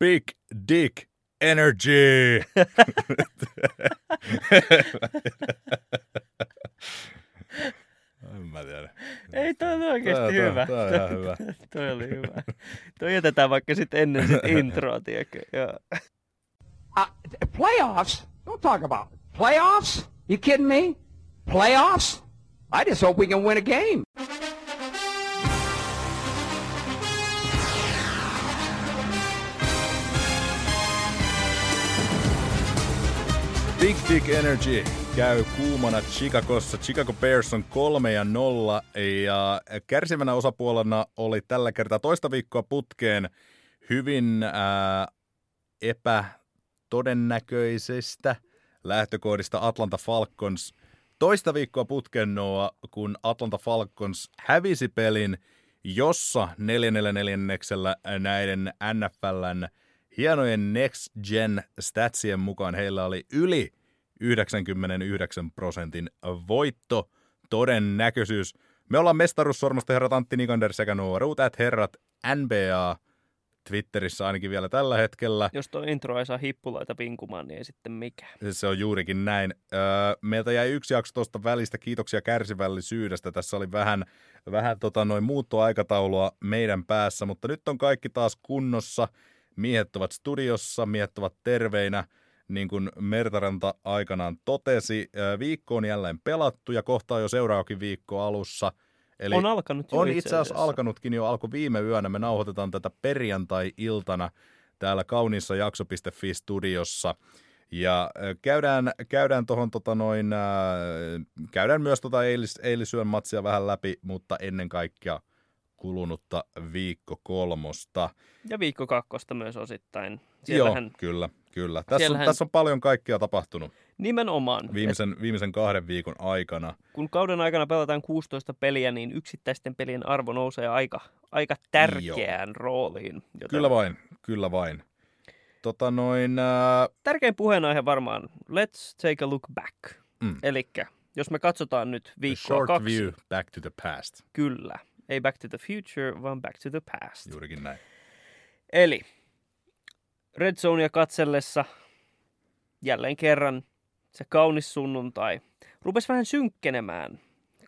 Big Dick Energy. en mä tiedä. Ei, toi on oikeasti Toi- toi- hyvä. toi on ihan hyvä. toi oli hyvä. toi jätetään vaikka sitten ennen sit introa, tiedätkö? Joo. Uh, playoffs? Don't talk about it. playoffs. You kidding me? Playoffs? I just hope we can win a game. Big Dick Energy käy kuumana Chicagossa. Chicago Bears on 3 ja 0 ja kärsivänä osapuolena oli tällä kertaa toista viikkoa putkeen hyvin ää, epätodennäköisestä lähtökohdista Atlanta Falcons. Toista viikkoa putkeen Noa, kun Atlanta Falcons hävisi pelin, jossa 444 näiden NFLn hienojen Next Gen statsien mukaan heillä oli yli 99 prosentin voitto todennäköisyys. Me ollaan mestaruussormusten herrat Antti Nikander sekä nuo ruutäät herrat NBA Twitterissä ainakin vielä tällä hetkellä. Jos tuo intro ei saa hippuloita pinkumaan, niin ei sitten mikään. Se on juurikin näin. Öö, meiltä jäi yksi jakso tuosta välistä. Kiitoksia kärsivällisyydestä. Tässä oli vähän, vähän tota noin muuttoaikataulua meidän päässä, mutta nyt on kaikki taas kunnossa. Miehet ovat studiossa, miehet ovat terveinä, niin kuin Mertaranta aikanaan totesi. Viikko on jälleen pelattu ja kohta jo seuraavakin viikko alussa. Eli on alkanut jo on itse asiassa alkanutkin jo, alkoi viime yönä. Me nauhoitetaan tätä perjantai-iltana täällä kauniissa jakso.fi studiossa. Ja käydään, käydään tuohon tota noin, äh, käydään myös tota eilis, eilisyön matsia vähän läpi, mutta ennen kaikkea kulunutta viikko kolmosta. Ja viikko kakkosta myös osittain. Siellähän, Joo, kyllä, kyllä. Tässä, siellähän- on, tässä on paljon kaikkea tapahtunut Nimenomaan. viimeisen, viimeisen kahden viikon aikana. kun kauden aikana pelataan 16 peliä, niin yksittäisten pelien arvo nousee aika, aika tärkeään rooliin. Joten Kyllä vain, kyllä vain. Tota noin, äh, Tärkein puheenaihe varmaan, let's take a look back. Mm. Eli jos me katsotaan nyt the viikkoa short kaksi, view back to the past. kyllä, ei back to the future, vaan back to the past. Juurikin näin. Eli Red Zonea katsellessa jälleen kerran se kaunis sunnuntai rupesi vähän synkkenemään,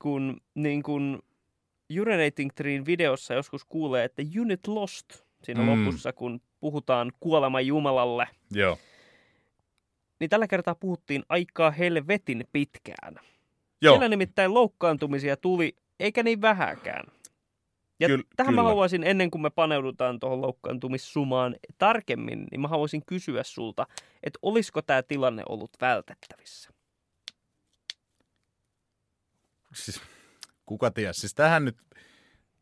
kun niin kun Urinating Treen videossa joskus kuulee, että unit lost siinä mm. lopussa, kun puhutaan kuolema Jumalalle, Joo. niin tällä kertaa puhuttiin aikaa helvetin pitkään. Joo. Siellä nimittäin loukkaantumisia tuli, eikä niin vähäkään. Ja Kyl- tähän kyllä. mä haluaisin, ennen kuin me paneudutaan tuohon loukkaantumissumaan tarkemmin, niin mä haluaisin kysyä sulta, että olisiko tämä tilanne ollut vältettävissä? Siis, kuka tiedä? Siis tähän nyt,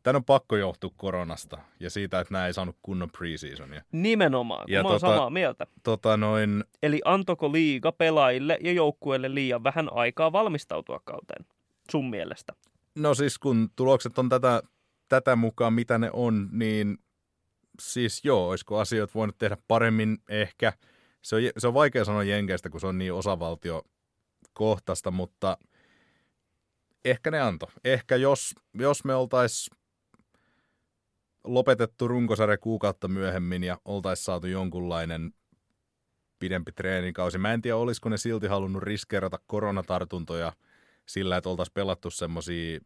tämän on pakko johtua koronasta ja siitä, että nämä ei saanut kunnon preseasonia. Nimenomaan, Ja mä tota- samaa mieltä. Tota noin, Eli antoko liiga pelaajille ja joukkueelle liian vähän aikaa valmistautua kauteen? Sun mielestä? no siis kun tulokset on tätä, tätä mukaan, mitä ne on, niin siis joo, olisiko asioita voinut tehdä paremmin ehkä. Se on, se on vaikea sanoa Jenkeistä, kun se on niin osavaltiokohtaista, mutta ehkä ne anto. Ehkä jos, jos me oltais lopetettu runkosarja kuukautta myöhemmin ja oltaisiin saatu jonkunlainen pidempi treenikausi. Mä en tiedä, olisiko ne silti halunnut riskeerata koronatartuntoja sillä, että oltaisiin pelattu semmoisia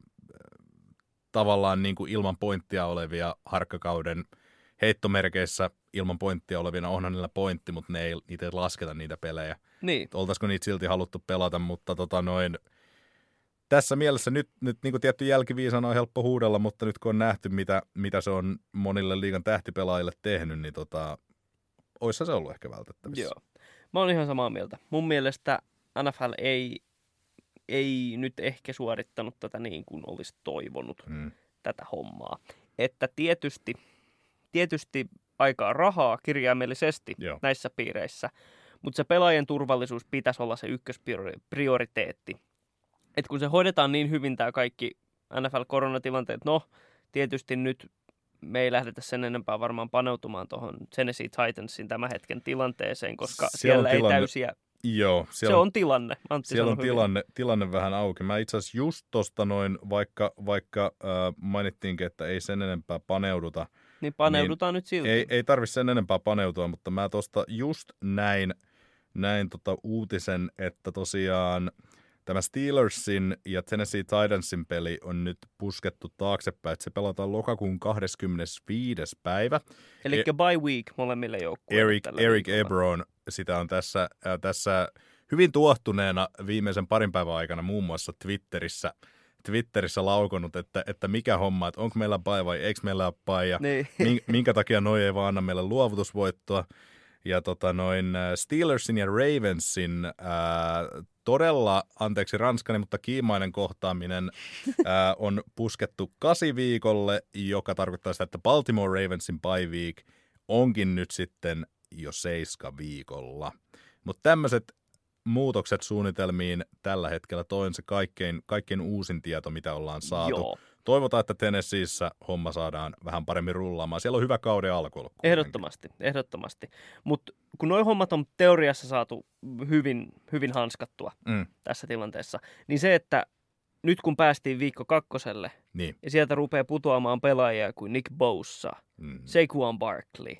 tavallaan niin kuin ilman pointtia olevia harkkakauden heittomerkeissä ilman pointtia olevina. Onhan niillä pointti, mutta ne ei, niitä ei lasketa niitä pelejä. Niin, Oltaisiko niitä silti haluttu pelata, mutta tota noin, tässä mielessä nyt, nyt niin kuin tietty jälkiviisana on helppo huudella, mutta nyt kun on nähty, mitä, mitä se on monille liigan tähtipelaajille tehnyt, niin tota, oissa se ollut ehkä vältettävissä. Joo. Mä oon ihan samaa mieltä. Mun mielestä NFL ei, ei nyt ehkä suorittanut tätä niin kuin olisi toivonut Mm. tätä hommaa. Että tietysti, tietysti aikaa rahaa kirjaimellisesti Joo. näissä piireissä, mutta se pelaajien turvallisuus pitäisi olla se ykkösprioriteetti. Et kun se hoidetaan niin hyvin tämä kaikki NFL-koronatilanteet, no tietysti nyt me ei lähdetä sen enempää varmaan paneutumaan tuohon Tennessee Titansin tämän hetken tilanteeseen, koska Siellä on siellä, ei tilanne- täysiä, Joo, se siellä on tilanne. Antti Siellä on hyvin. tilanne, tilanne vähän auki. Mä itse asiassa just tosta noin, vaikka, vaikka äh, mainittiinkin, että ei sen enempää paneuduta, Niin paneudutaan niin nyt silti. Ei, ei tarvi sen enempää paneutua, mutta mä tuosta just näin, näin tota uutisen, että tosiaan tämä Steelersin ja Tennessee Titansin peli on nyt puskettu taaksepäin, että se pelataan lokakuun 25. päivä. Eli e- bye week molemmille joukkueille. Eric, Eric Ebron sitä on tässä, äh, tässä hyvin tuottuneena viimeisen parin päivän aikana muun muassa Twitterissä Twitterissä laukonut, että, että mikä homma, että onko meillä pai vai eikö meillä ole pai ja niin. minkä takia noi ei vaan anna meille luovutusvoittoa. Ja tota noin Steelersin ja Ravensin ää, todella, anteeksi ranskani, mutta kiimainen kohtaaminen ää, on puskettu kasi viikolle, joka tarkoittaa sitä, että Baltimore Ravensin bye week onkin nyt sitten jo seiska viikolla. Mutta tämmöiset muutokset suunnitelmiin tällä hetkellä. Toi on se kaikkein, kaikkein uusin tieto, mitä ollaan saatu. Joo. Toivotaan, että Tennesseeissä homma saadaan vähän paremmin rullaamaan. Siellä on hyvä kauden alku. Ehdottomasti, ehdottomasti. Mutta kun nuo hommat on teoriassa saatu hyvin, hyvin hanskattua mm. tässä tilanteessa, niin se, että nyt kun päästiin viikko kakkoselle, niin. ja sieltä rupeaa putoamaan pelaajia kuin Nick Bosa, mm. Saquon Barkley,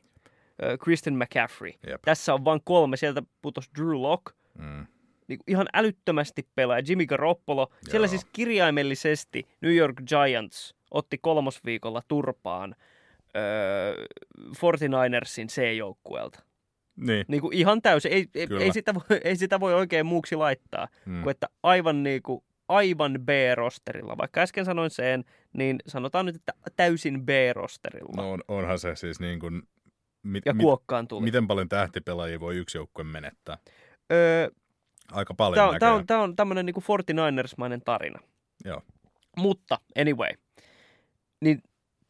Kristen McCaffrey. Jep. Tässä on vain kolme. Sieltä putosi Drew Locke, mm. niin ihan älyttömästi pelaa. Jimmy Garoppolo. Joo. Siellä siis kirjaimellisesti New York Giants otti kolmosviikolla turpaan öö, 49ersin C-joukkueelta. Niin. niin kuin ihan täysin. Ei, ei, ei, sitä voi, ei sitä voi oikein muuksi laittaa, mm. kuin että aivan niin kuin aivan B-rosterilla. Vaikka äsken sanoin sen, niin sanotaan nyt, että täysin B-rosterilla. No on, onhan se siis niin kuin... Mit, ja kuokkaan tuli. Miten paljon tähtipelaajia voi yksi joukkue menettää? Öö, Aika paljon Tämä on, tämä on, on tämmöinen niin 49ers-mainen tarina. Joo. Mutta, anyway, niin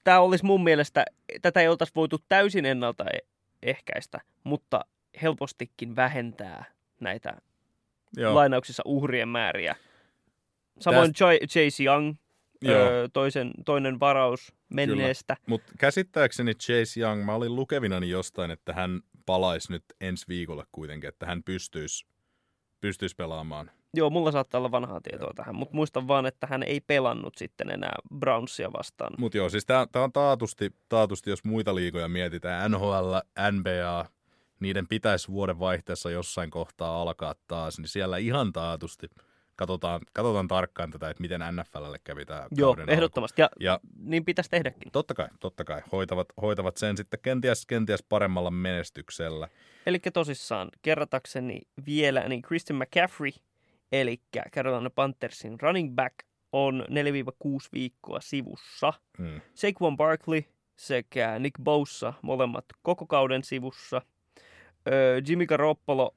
tämä olisi mun mielestä, tätä ei oltaisi voitu täysin ennalta e- ehkäistä, mutta helpostikin vähentää näitä Joo. lainauksissa uhrien määriä. Samoin Täst... Chase Young, öö, toisen, toinen varaus menneestä. Mutta käsittääkseni Chase Young, mä olin lukevinani jostain, että hän palaisi nyt ensi viikolla kuitenkin, että hän pystyisi, pystyisi pelaamaan. Joo, mulla saattaa olla vanhaa tietoa joo. tähän, mutta muistan vaan, että hän ei pelannut sitten enää Brownsia vastaan. Mutta joo, siis tämä on taatusti, taatusti, jos muita liigoja mietitään, NHL, NBA, niiden pitäisi vuoden vaihteessa jossain kohtaa alkaa taas, niin siellä ihan taatusti – katsotaan, katsotaan tarkkaan tätä, että miten NFLlle kävi tämä Joo, ehdottomasti. Ja, ja, niin pitäisi tehdäkin. Totta kai, totta kai. Hoitavat, hoitavat sen sitten kenties, kenties paremmalla menestyksellä. Eli tosissaan, kerratakseni vielä, niin Christian McCaffrey, eli Carolina Panthersin running back, on 4-6 viikkoa sivussa. Mm. Saquon Barkley sekä Nick Bosa, molemmat koko kauden sivussa. Jimmy Garoppolo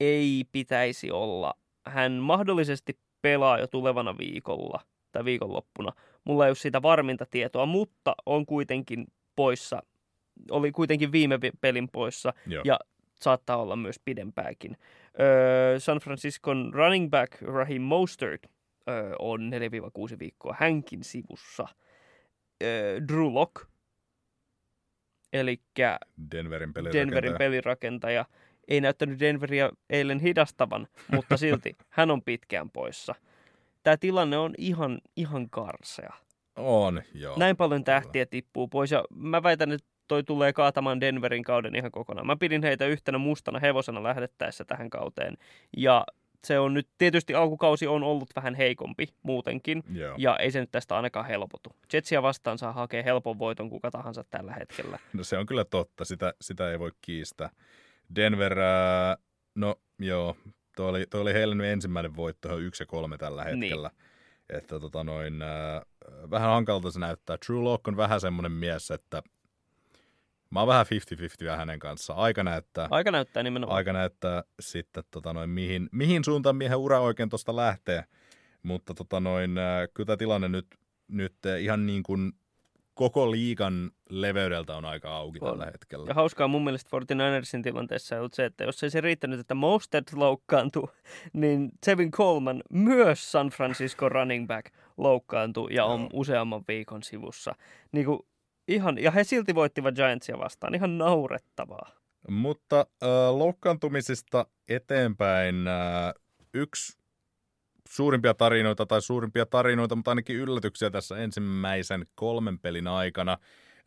ei pitäisi olla hän mahdollisesti pelaa jo tulevana viikolla tai viikonloppuna. Mulla ei ole siitä varminta tietoa, mutta on kuitenkin poissa. Oli kuitenkin viime pelin poissa Joo. ja saattaa olla myös pidempääkin. Öö, San Franciscon running back Raheem Mostert öö, on 4-6 viikkoa hänkin sivussa. Öö, Drew Lock, eli Denverin pelirakentaja. Denverin pelirakentaja ei näyttänyt Denveria eilen hidastavan, mutta silti hän on pitkään poissa. Tämä tilanne on ihan, ihan karsea. On, joo. Näin paljon tähtiä tippuu pois ja mä väitän, että toi tulee kaatamaan Denverin kauden ihan kokonaan. Mä pidin heitä yhtenä mustana hevosena lähdettäessä tähän kauteen. Ja se on nyt, tietysti alkukausi on ollut vähän heikompi muutenkin, Joo. ja ei se nyt tästä ainakaan helpotu. Jetsia vastaan saa hakea helpon voiton kuka tahansa tällä hetkellä. No se on kyllä totta, sitä, sitä ei voi kiistää. Denver, no joo, toi oli, toi oli heille nyt ensimmäinen voitto, 1 ja 3 tällä niin. hetkellä. Niin. Että tota noin, äh, vähän hankalta se näyttää. True Lock on vähän semmoinen mies, että mä oon vähän 50-50 hänen kanssaan. Aika näyttää. Aika näyttää nimenomaan. Aika näyttää sitten, tota noin, mihin, mihin suuntaan miehen ura oikein tuosta lähtee. Mutta tota noin, äh, kyllä tämä tilanne nyt, nyt ihan niin kuin koko liikan leveydeltä on aika auki on. tällä hetkellä. Ja hauskaa mun mielestä 49ersin tilanteessa on se, että jos ei se riittänyt, että Mostert loukkaantui, niin Tevin Coleman, myös San Francisco running back, loukkaantui ja on no. useamman viikon sivussa. Niin kuin ihan, ja he silti voittivat Giantsia vastaan. Ihan naurettavaa. Mutta äh, loukkaantumisista eteenpäin äh, yksi suurimpia tarinoita tai suurimpia tarinoita, mutta ainakin yllätyksiä tässä ensimmäisen kolmen pelin aikana.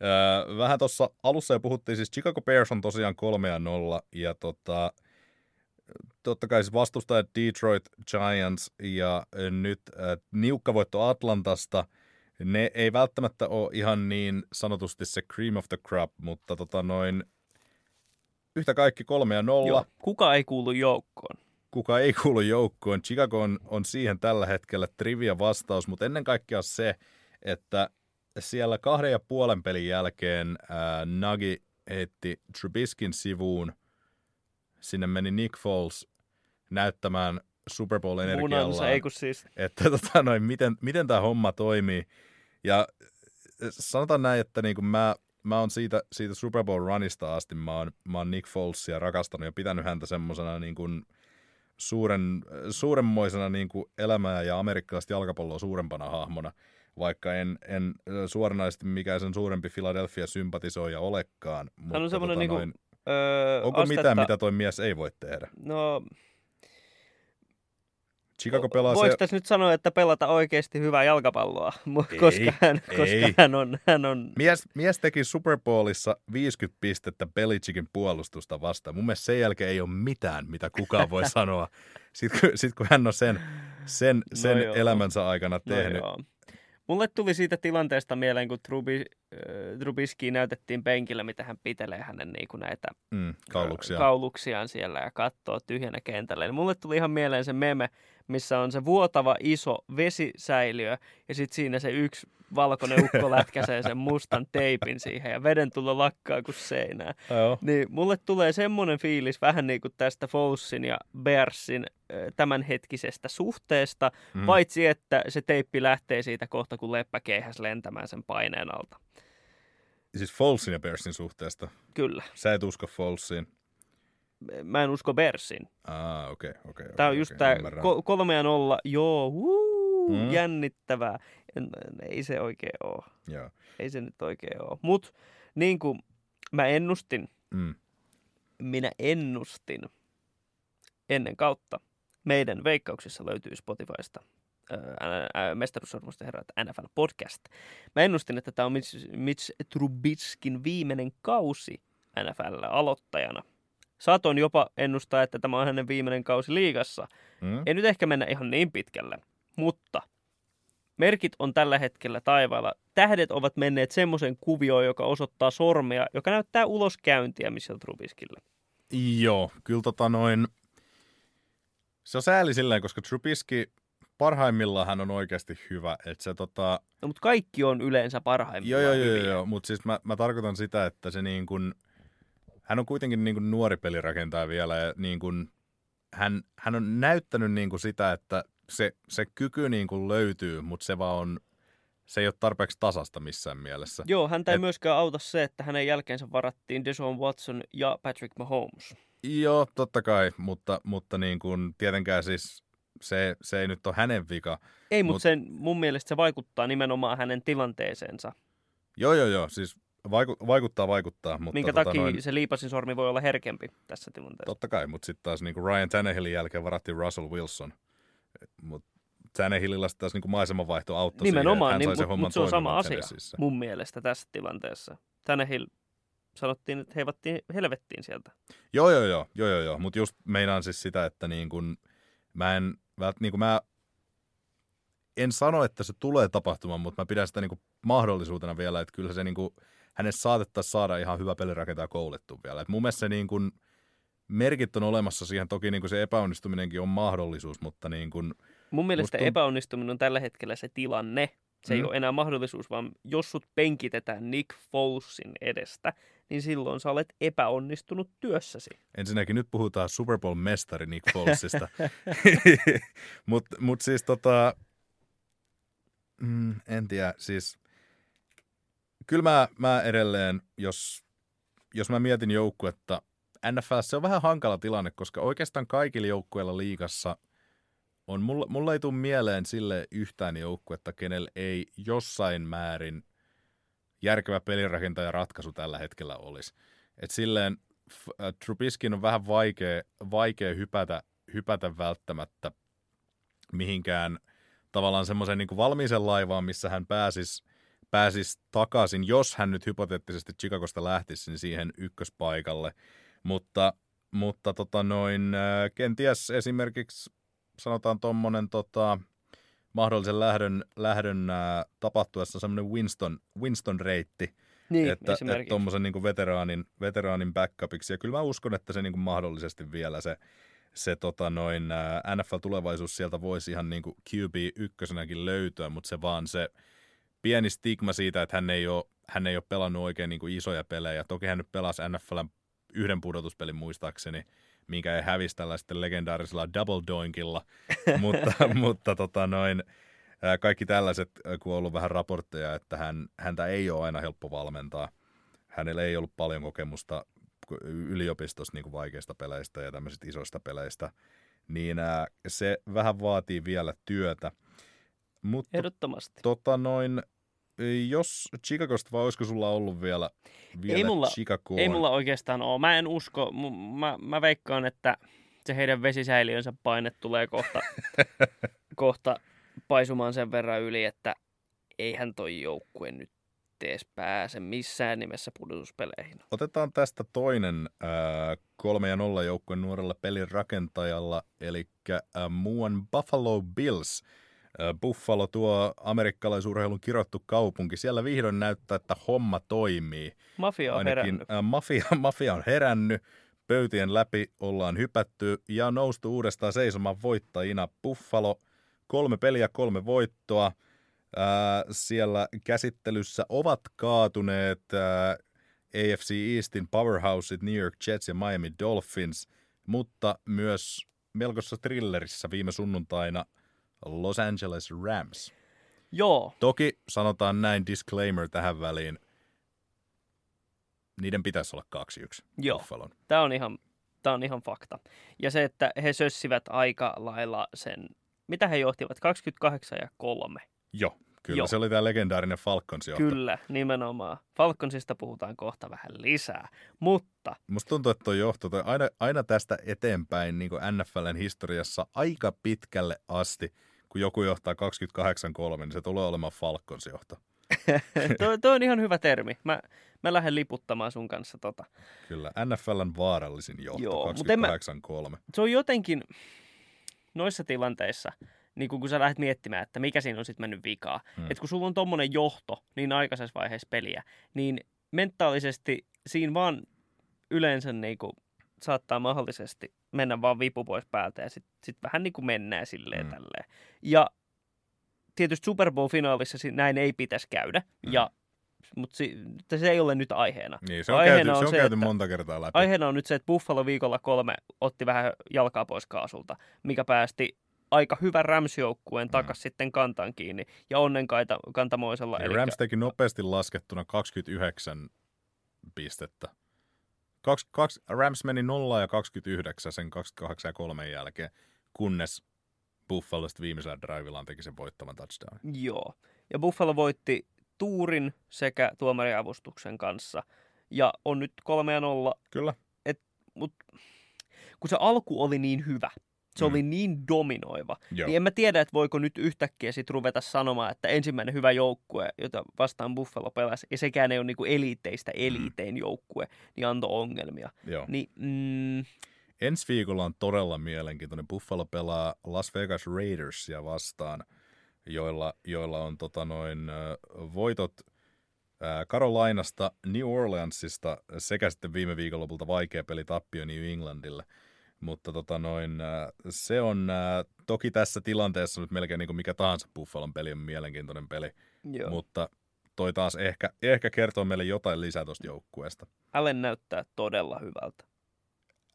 Öö, vähän tuossa alussa jo puhuttiin, siis Chicago Bears on tosiaan 3 ja 0, ja tota, totta kai siis vastustaja Detroit Giants, ja nyt äh, niukka voitto Atlantasta, ne ei välttämättä ole ihan niin sanotusti se cream of the crop, mutta tota noin, yhtä kaikki 3 ja 0. Joo, kuka ei kuulu joukkoon? Kuka ei kuulu joukkoon. Chicago on, on siihen tällä hetkellä trivia vastaus, mutta ennen kaikkea se, että siellä kahden ja puolen pelin jälkeen ää, Nagi heitti Trubiskin sivuun. Sinne meni Nick Foles näyttämään Super bowl energialla. ei kun siis. Että tota, noin, miten, miten tämä homma toimii. Ja sanotaan näin, että niin kuin mä, mä oon siitä, siitä Super Bowl runista asti, mä oon, mä oon Nick Folesia rakastanut ja pitänyt häntä semmoisena niin kuin – suuren, suuremmoisena niin kuin elämää ja amerikkalaista jalkapalloa suurempana hahmona, vaikka en, en suoranaisesti mikään sen suurempi Philadelphia-sympatisoija olekaan. Mutta Hän on semmoinen tota, niin kuin, öö, onko astetta... mitään, mitä toi mies ei voi tehdä? No, Chicago pelaa Voiko se... tässä nyt sanoa, että pelata oikeasti hyvää jalkapalloa, ei, koska, hän, koska ei. hän on... Hän on... Mies, mies teki Super Bowlissa 50 pistettä Belichickin puolustusta vastaan. Mun mielestä sen jälkeen ei ole mitään, mitä kukaan voi sanoa. Sitten kun, sit kun hän on sen, sen, no sen no elämänsä aikana no tehnyt. No Mulle tuli siitä tilanteesta mieleen, kun Trubi, äh, Trubiski näytettiin penkillä, mitä hän pitelee hänen niin kuin näitä mm, kauluksia. kauluksiaan siellä ja katsoo tyhjänä kentällä. Niin mulle tuli ihan mieleen se meme, missä on se vuotava iso vesisäiliö ja sitten siinä se yksi valkoinen ukko lätkäsee sen mustan teipin siihen ja veden tulla lakkaa kuin seinää. Joo. Niin mulle tulee semmoinen fiilis vähän niin kuin tästä Foussin ja Bearsin tämänhetkisestä suhteesta, mm. paitsi että se teippi lähtee siitä kohta, kun leppä keihäs lentämään sen paineen alta. Siis Folesin ja Bearsin suhteesta? Kyllä. Sä et usko Folesiin? Mä en usko Bersin. Ah, okei, okay, okei. Okay, Tämä on just okay, tämä kolme ja nolla, joo, huu, mm. jännittävää. Ei se oikein ole. Joo. Ei se nyt oikein ole. Mutta niin kuin mä ennustin, mm. minä ennustin ennen kautta. Meidän veikkauksissa löytyy Spotifysta mestaruusarvoista herrat NFL Podcast. Mä ennustin, että tämä on Mitch, Mitch Trubiskin viimeinen kausi NFL-aloittajana. Saatoin jopa ennustaa, että tämä on hänen viimeinen kausi liigassa. Mm. Ei nyt ehkä mennä ihan niin pitkälle, mutta merkit on tällä hetkellä taivaalla. Tähdet ovat menneet semmoisen kuvioon, joka osoittaa sormea, joka näyttää uloskäyntiä Michel Trubiskille. Joo, kyllä tota noin... Se on sääli silleen, koska Trubiski parhaimmillaan hän on oikeasti hyvä. Että se tota... No, mutta kaikki on yleensä parhaimmillaan Joo, joo, joo, joo. mutta siis mä, mä tarkoitan sitä, että se niin kuin hän on kuitenkin niin kuin nuori pelirakentaja vielä ja niin kuin, hän, hän on näyttänyt niin kuin sitä, että se, se kyky niin kuin löytyy, mutta se vaan on, se ei ole tarpeeksi tasasta missään mielessä. Joo, häntä ei Et, myöskään auta se, että hänen jälkeensä varattiin Deshaun Watson ja Patrick Mahomes. Joo, totta kai, mutta, mutta niin kuin, tietenkään siis se, se ei nyt ole hänen vika. Ei, mutta mut, sen, mun mielestä se vaikuttaa nimenomaan hänen tilanteeseensa. Joo, joo, joo. Siis Vaiku, vaikuttaa, vaikuttaa. Mutta Minkä tota takia noin... se liipasin sormi voi olla herkempi tässä tilanteessa? Totta kai, mutta sitten taas niin kuin Ryan Tannehillin jälkeen varattiin Russell Wilson. Mutta Tannehillilla sitten taas niin kuin maisemanvaihto auttoi Nimenomaan, siihen, niin, mutta mut se on sama asia mun mielestä tässä tilanteessa. Tannehill sanottiin, että heivattiin helvettiin sieltä. Joo, joo, joo, joo, joo, joo. mutta just meinaan siis sitä, että niin kuin, mä en, niin kuin mä en sano, että se tulee tapahtumaan, mutta mä pidän sitä niin mahdollisuutena vielä, että kyllä se niin kuin, hänestä saatettaisiin saada ihan hyvä pelirakentaja koulutettu vielä. Et mun mielestä se niin kuin, merkit on olemassa siihen, toki niin kuin se epäonnistuminenkin on mahdollisuus, mutta niin kuin, Mun mielestä tunt... epäonnistuminen on tällä hetkellä se tilanne. Se mm. ei ole enää mahdollisuus, vaan jos sut penkitetään Nick Folesin edestä, niin silloin sä olet epäonnistunut työssäsi. Ensinnäkin nyt puhutaan Super Bowl-mestari Nick Folesista. Mutta mut siis tota, mm, en tiedä, siis kyllä mä, mä edelleen, jos, jos mä mietin joukkuetta, NFL se on vähän hankala tilanne, koska oikeastaan kaikilla joukkueilla liigassa on, mulla, mulla ei tule mieleen sille yhtään joukkuetta, kenellä ei jossain määrin järkevä pelirakentaja ratkaisu tällä hetkellä olisi. Et silleen äh, Trubiskin on vähän vaikea, vaikea hypätä, hypätä välttämättä mihinkään tavallaan semmoisen niin valmiisen laivaan, missä hän pääsisi pääsisi takaisin, jos hän nyt hypoteettisesti Chicagosta lähtisi niin siihen ykköspaikalle. Mutta, mutta tota noin, äh, kenties esimerkiksi sanotaan tuommoinen tota, mahdollisen lähdön, lähdön ää, tapahtuessa semmoinen Winston, Winston-reitti, Niin, että tuommoisen niin veteraanin, veteraanin backupiksi. Ja kyllä mä uskon, että se niin kuin mahdollisesti vielä se, se tota noin, ää, NFL-tulevaisuus sieltä voisi ihan niin kuin QB ykkösenäkin löytyä, mutta se vaan se pieni stigma siitä, että hän ei ole, hän ei ole pelannut oikein niin kuin isoja pelejä. Toki hän nyt pelasi NFLn yhden pudotuspelin muistaakseni, minkä ei hävisi tällä sitten legendaarisella double doinkilla, mutta, mutta tota noin, kaikki tällaiset, kun on ollut vähän raportteja, että hän, häntä ei ole aina helppo valmentaa. Hänellä ei ollut paljon kokemusta yliopistossa niin kuin vaikeista peleistä ja tämmöisistä isoista peleistä, niin se vähän vaatii vielä työtä. Mutta Ehdottomasti. tota noin, jos Chicagosta vai olisiko sulla ollut vielä, vielä Ei mulla- Chicagoon? Ei mulla oikeastaan ole. Mä en usko. M- Mä, mä veikkaan, että se heidän vesisäiliönsä paine tulee kohta, kohta paisumaan sen verran yli, että eihän toi joukkue nyt edes pääse missään nimessä pudotuspeleihin. Otetaan tästä toinen äh, kolme ja nolla joukkueen nuorella pelin rakentajalla, eli äh, muuan Buffalo Bills. Buffalo, tuo amerikkalaisurheilun kirottu kaupunki, siellä vihdoin näyttää, että homma toimii. Mafia on Ainakin herännyt. äh, mafia, mafia on herännyt, pöytien läpi ollaan hypätty ja noustu uudestaan seisomaan voittajina. Buffalo, kolme peliä, kolme voittoa. Ää, siellä käsittelyssä ovat kaatuneet ää, AFC Eastin powerhouseit New York Jets ja Miami Dolphins, mutta myös melkoisessa thrillerissä viime sunnuntaina Los Angeles Rams. Joo, Toki sanotaan näin disclaimer tähän väliin, niiden pitäisi olla 2-1 Joo. Buffalon. tämä on, ihan, tää on ihan fakta. Ja se, että he sössivät aika lailla sen, mitä he johtivat, 28 ja 3. Joo, kyllä Joo. se oli tämä legendaarinen Falcons johto. Kyllä, nimenomaan. Falconsista puhutaan kohta vähän lisää. Mutta Musta tuntuu, että tuo johto, toi aina, aina tästä eteenpäin niin NFLn historiassa aika pitkälle asti, kun joku johtaa 28-3, niin se tulee olemaan Falcons johto. toi, toi on ihan hyvä termi. Mä, mä lähden liputtamaan sun kanssa tota. Kyllä, NFLn vaarallisin johto, Joo, mut en mä- 28-3. Se on jotenkin noissa tilanteissa, niin kun, kun sä lähdet miettimään, että mikä siinä on sitten mennyt vikaa. Hmm. Että kun sulla on tommonen johto niin aikaisessa vaiheessa peliä, niin mentaalisesti siinä vaan yleensä niin kuin saattaa mahdollisesti mennä vaan vipu pois päältä ja sitten sit vähän niin kuin mennään silleen Mm. tälleen. Ja tietysti Super Bowl-finaalissa näin ei pitäisi käydä, Mm. ja, mutta mutta se ei ole nyt aiheena. Niin, se on Aiheena käyty, on se on se, käyty että- monta kertaa läpi. Aiheena on nyt se, että Buffalo viikolla kolme otti vähän jalkaa pois kaasulta, mikä päästi aika hyvän Rams-joukkueen takas mm. sitten kantaan kiinni ja onnenkaita kantamoisella. Ja elikkä- Rams teki nopeasti laskettuna 29 pistettä. Kaksi, kaksi, Rams meni 0 ja 29 sen 28 ja 3 jälkeen, kunnes Buffalo viimeisellä drivillaan teki sen voittavan touchdown. Joo. Ja Buffalo voitti tuurin sekä tuomariavustuksen kanssa. Ja on nyt 3 ja 0, Kyllä. mutta kun se alku oli niin hyvä, se Mm. mm. oli niin dominoiva, Joo. niin en mä tiedä, että voiko nyt yhtäkkiä sit ruveta sanomaan, että ensimmäinen hyvä joukkue, jota vastaan Buffalo pelasi, ja sekään ei ole niinku eliiteistä eliitein joukkue, niin antoi ongelmia. Joo. Niin, mm, Ensi viikolla on todella mielenkiintoinen. Buffalo pelaa Las Vegas Raidersia vastaan, joilla, joilla on tota noin, voitot ää, Carolinasta, New Orleansista sekä sitten viime viikonlopulta vaikea peli tappio New Englandille. Mutta tota noin, ää, se on ää, toki tässä tilanteessa nyt melkein niin kuin mikä tahansa Buffalon peli on mielenkiintoinen peli, joo. Mut. mutta toi taas ehkä, ehkä kertoo meille jotain lisää tuosta joukkueesta. Allen näyttää todella hyvältä.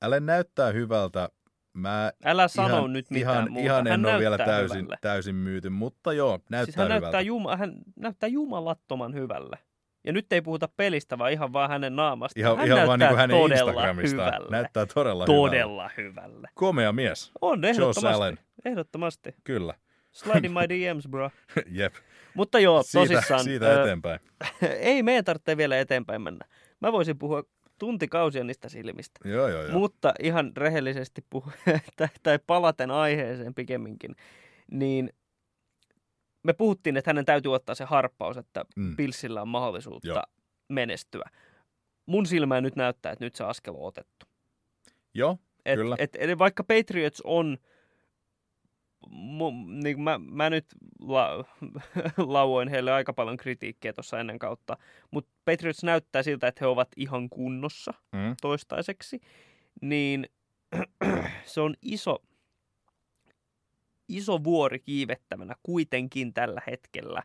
Älä näyttää hyvältä. Mä Älä sano nyt mitään ihan, muuta. Ihan hän en ole vielä täysin, hyvälle. täysin myyty, mutta joo, näyttää siis hän hyvältä. näyttää, juma, hän näyttää jumalattoman hyvälle. Ja nyt ei puhuta pelistä, vaan ihan vaan hänen naamasta. Ihan, hän ihan vaan niin näyttää kuin hänen todella Instagramista. hyvälle. Näyttää todella, todella hyvälle. Komea mies, On, ehdottomasti. Ehdottomasti. kyllä. Slide in my DMs, bro. Jep, Mutta joo, siitä, tosissaan. siitä ö, eteenpäin. ei meidän tarvitse vielä eteenpäin mennä. Mä voisin puhua tuntikausia niistä silmistä. Joo, joo, joo. Mutta ihan rehellisesti puhu, tai, tai palaten aiheeseen pikemminkin, niin me puhuttiin, että hänen täytyy ottaa se harppaus, että Mm. Billsillä on mahdollisuutta Joo. menestyä. Mun silmään nyt näyttää, että nyt se askel on otettu. Joo, Et, Kyllä. Et, et, vaikka Patriots on, mu, niin mä, mä nyt la, lauoin heille aika paljon kritiikkiä tuossa ennen kautta, mutta Patriots näyttää siltä, että he ovat ihan kunnossa mm. toistaiseksi, niin se on iso, iso vuori kiivettävänä kuitenkin tällä hetkellä,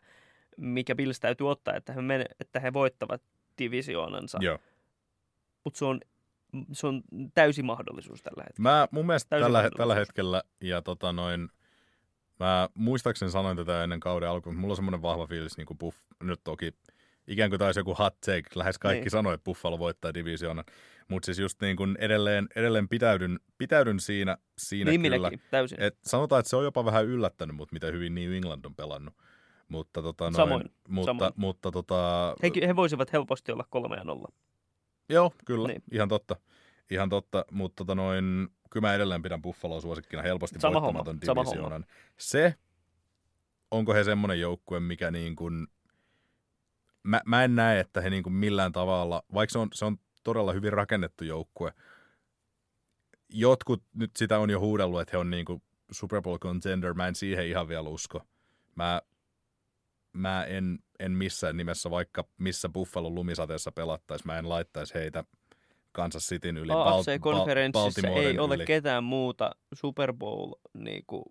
mikä Bills täytyy ottaa, että he, men- että he voittavat divisioonansa. joo. Mutta se on, se on täysi mahdollisuus tällä hetkellä. Mä mun mielestä Täysin tällä, tällä hetkellä, ja tota noin, mä muistaakseni sanoin tätä ennen kauden alkuun, mutta mulla on semmoinen vahva fiilis, niin kuin Buff, nyt toki ikään kuin taisi joku hot take, lähes kaikki Niin. sanoi, että Buffalo voittaa divisioonan, mutta siis just niin kuin edelleen, edelleen pitäydyn, pitäydyn siinä, siinä niin kyllä. täysin. Et sanotaan, että se on jopa vähän yllättänyt mut, mitä hyvin New England on pelannut. Mutta, tota, noin, Samoin, mutta, samoin. mutta tota, He, he voisivat helposti olla kolme ja nolla. Joo, kyllä, Niin. ihan totta. Ihan totta, mutta tota noin, kyllä mä edelleen pidän Buffaloa suosikkina helposti Sama voittamaton divisioonan. Se, onko he semmoinen joukkue, mikä niin kuin, mä, mä en näe, että he niin kuin millään tavalla, vaikka se on, se on todella hyvin rakennettu joukkue, jotkut nyt sitä on jo huudellut, että he on niin kuin Super Bowl contender, mä en siihen ihan vielä usko. Mä, mä en, en missään nimessä, vaikka missä Buffalo lumisateessa pelattaisi, mä en laittaisi heitä Kansas Cityn yli, Bal- Bal- AFC-konferenssissa ei ole yli. ketään muuta Super Bowl niin kuin,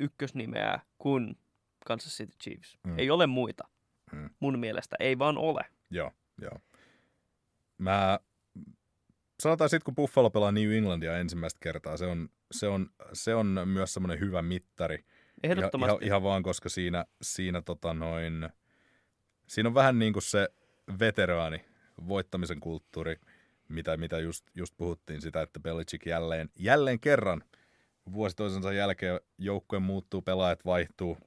ykkösnimeä kuin Kansas City Chiefs. Mm. Ei ole muita. Mm. Mun mielestä ei vaan ole. Joo, joo. Mä, sanotaan sitten, kun Buffalo pelaa New Englandia ensimmäistä kertaa, se on, se on, se on myös semmoinen hyvä mittari. Ehdottomasti. Ihan, ihan vaan, koska siinä, siinä, tota noin, siinä on vähän niin kuin se veteraani, voittamisen kulttuuri, mitä, mitä just, just puhuttiin sitä, että Belichick jälleen, jälleen kerran vuosi toisensa jälkeen joukkue muuttuu, pelaajat vaihtuu,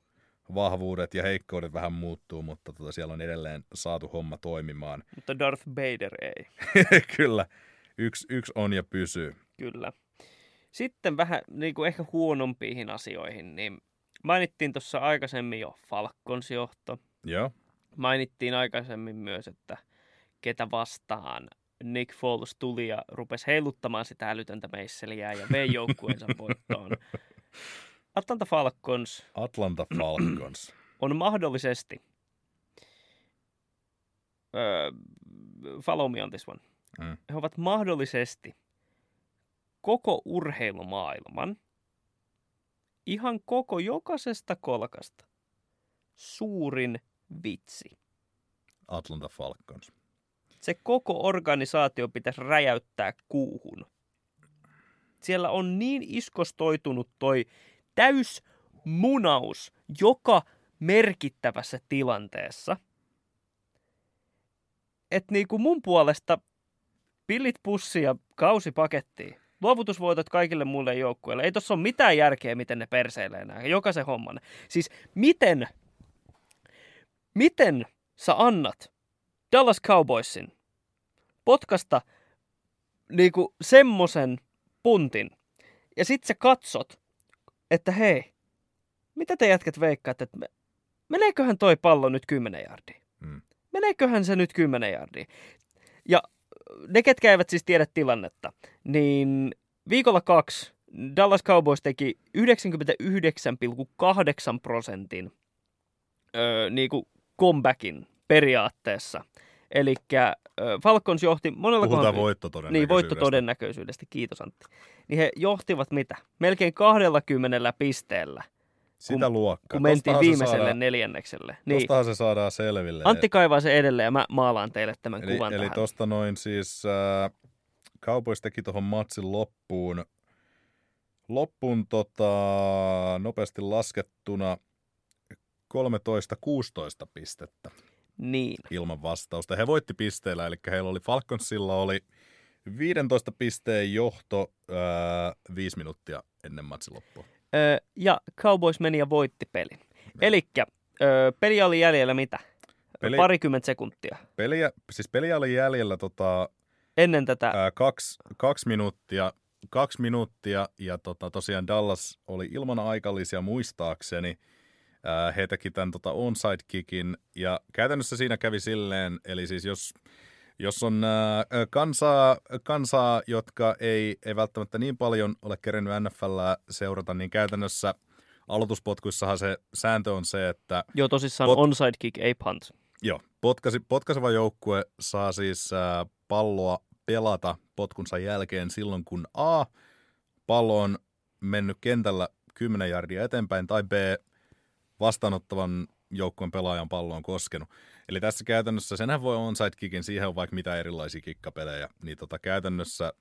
vahvuudet ja heikkoudet vähän muuttuu, mutta tota, siellä on edelleen saatu homma toimimaan. Mutta Darth Vader ei. Kyllä, yksi, yksi on ja pysyy. Kyllä. Sitten vähän niin kuin ehkä huonompiin asioihin, niin mainittiin tuossa aikaisemmin jo Falcons johto. Joo, Mainittiin aikaisemmin myös, että ketä vastaan Nick Foles tuli ja rupesi heiluttamaan sitä älytöntä meisseliä ja vei joukkueensa voittoon. Atlanta Falcons Atlanta Falcons. on mahdollisesti, öö, follow me on this one, Mm. he ovat mahdollisesti koko urheilumaailman, ihan koko jokaisesta kolkasta, suurin vitsi. Atlanta Falcons. Se koko organisaatio pitäisi räjäyttää kuuhun. Siellä on niin iskostoitunut toi täys munaus joka merkittävässä tilanteessa, että niinku mun puolesta pillit pussia kausipakettiin. Luovutusvoitot kaikille muille joukkueille. Ei tossa ole mitään järkeä, miten ne perseilee nämä. Jokaisen homman. Siis miten, miten sä annat Dallas Cowboysin potkasta niinku semmosen puntin. Ja sit sä katsot, että hei, mitä te jätkät veikkaatte, että me, meneeköhän toi pallo nyt 10 jardia? Mm. Meneeköhän se nyt 10 jardia? Ja ne, ketkä eivät siis tiedä tilannetta, niin viikolla kaksi Dallas Cowboys teki 99,8 prosentin öö, niinku comebackin periaatteessa. Eli Falcons johti monella Puhutaan kohdalla- voittotodennäköisyydestä. niin, voittotodennäköisyydestä, kiitos Antti. Niin he johtivat mitä? Melkein 20 pisteellä, Sitä luokkaa. kun mentiin Tostahan se viimeiselle saadaan- neljännekselle. Niin, Tostahan se saadaan selville. Antti kaivaa se edelleen ja mä maalaan teille tämän eli, kuvan eli tähän. tosta noin siis äh, Cowboys teki tuohon matsin loppuun, loppuun tota, nopeasti laskettuna 13-16 pistettä Niin, ilman vastausta. He voitti pisteillä, eli heillä oli Falconsilla oli 15 pisteen johto äh, viisi minuuttia ennen matsin loppua. öö, ja Cowboys meni ja voitti pelin. Elikkä öö, peli oli jäljellä mitä? Peli- Parikymmentä sekuntia. Peliä, siis peliä oli jäljellä tota, Ennen tätä, ää, kaksi, kaksi minuuttia, kaksi minuuttia ja tota, tosiaan Dallas oli ilman aikalisia muistaakseni. Ää, he teki tämän tota, onside kickin ja käytännössä siinä kävi silleen, eli siis jos, jos on ää, kansaa, kansaa, jotka ei, ei välttämättä niin paljon ole kerennyt NFL seurata, niin käytännössä aloituspotkuissahan se sääntö on se, että Joo, tosissaan Pot- onside kick, ei punt. Joo, potkasi, potkaiseva joukkue saa siis äh, palloa pelata potkunsa jälkeen silloin, kun A, pallo on mennyt kentällä 10 jardia eteenpäin, tai B, vastaanottavan joukkueen pelaajan pallo on koskenut. Eli tässä käytännössä, senhän voi onside kickin, siihen on vaikka mitä erilaisia kikkapelejä, niin tota käytännössä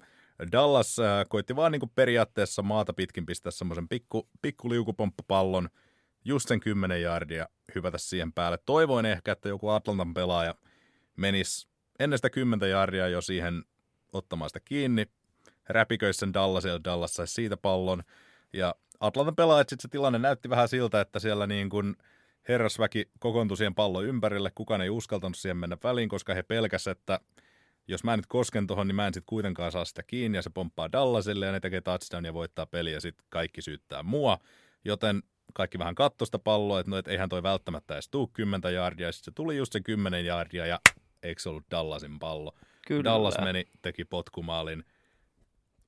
Dallas äh, koitti vaan niinku periaatteessa maata pitkin pistää semmoisen pikku, pikku liukupomppapallon, just sen 10 jardia hypätä siihen päälle. Toivoin ehkä, että joku Atlantan pelaaja menisi ennen sitä 10 jardia jo siihen ottamaan sitä kiinni, räpiköisi sen Dallasin ja Dallas siitä pallon. Ja Atlantan pelaajat sitten se tilanne näytti vähän siltä, että siellä niin kuin herrasväki kokoontui siihen pallon ympärille, kukaan ei uskaltanut siihen mennä väliin, koska he pelkäsivät, että jos mä nyt kosken tuohon, niin mä en sitten kuitenkaan saa sitä kiinni ja se pomppaa Dallasille ja ne tekee touchdown ja voittaa peliä ja sitten kaikki syyttää mua. Joten kaikki vähän katsoi sitä palloa, että no et eihän toi välttämättä edes tuu 10 jardia ja sitten se tuli just se 10 jardia ja eikö se ollut Dallasin pallo. Kyllä. Dallas meni, teki potkumaalin,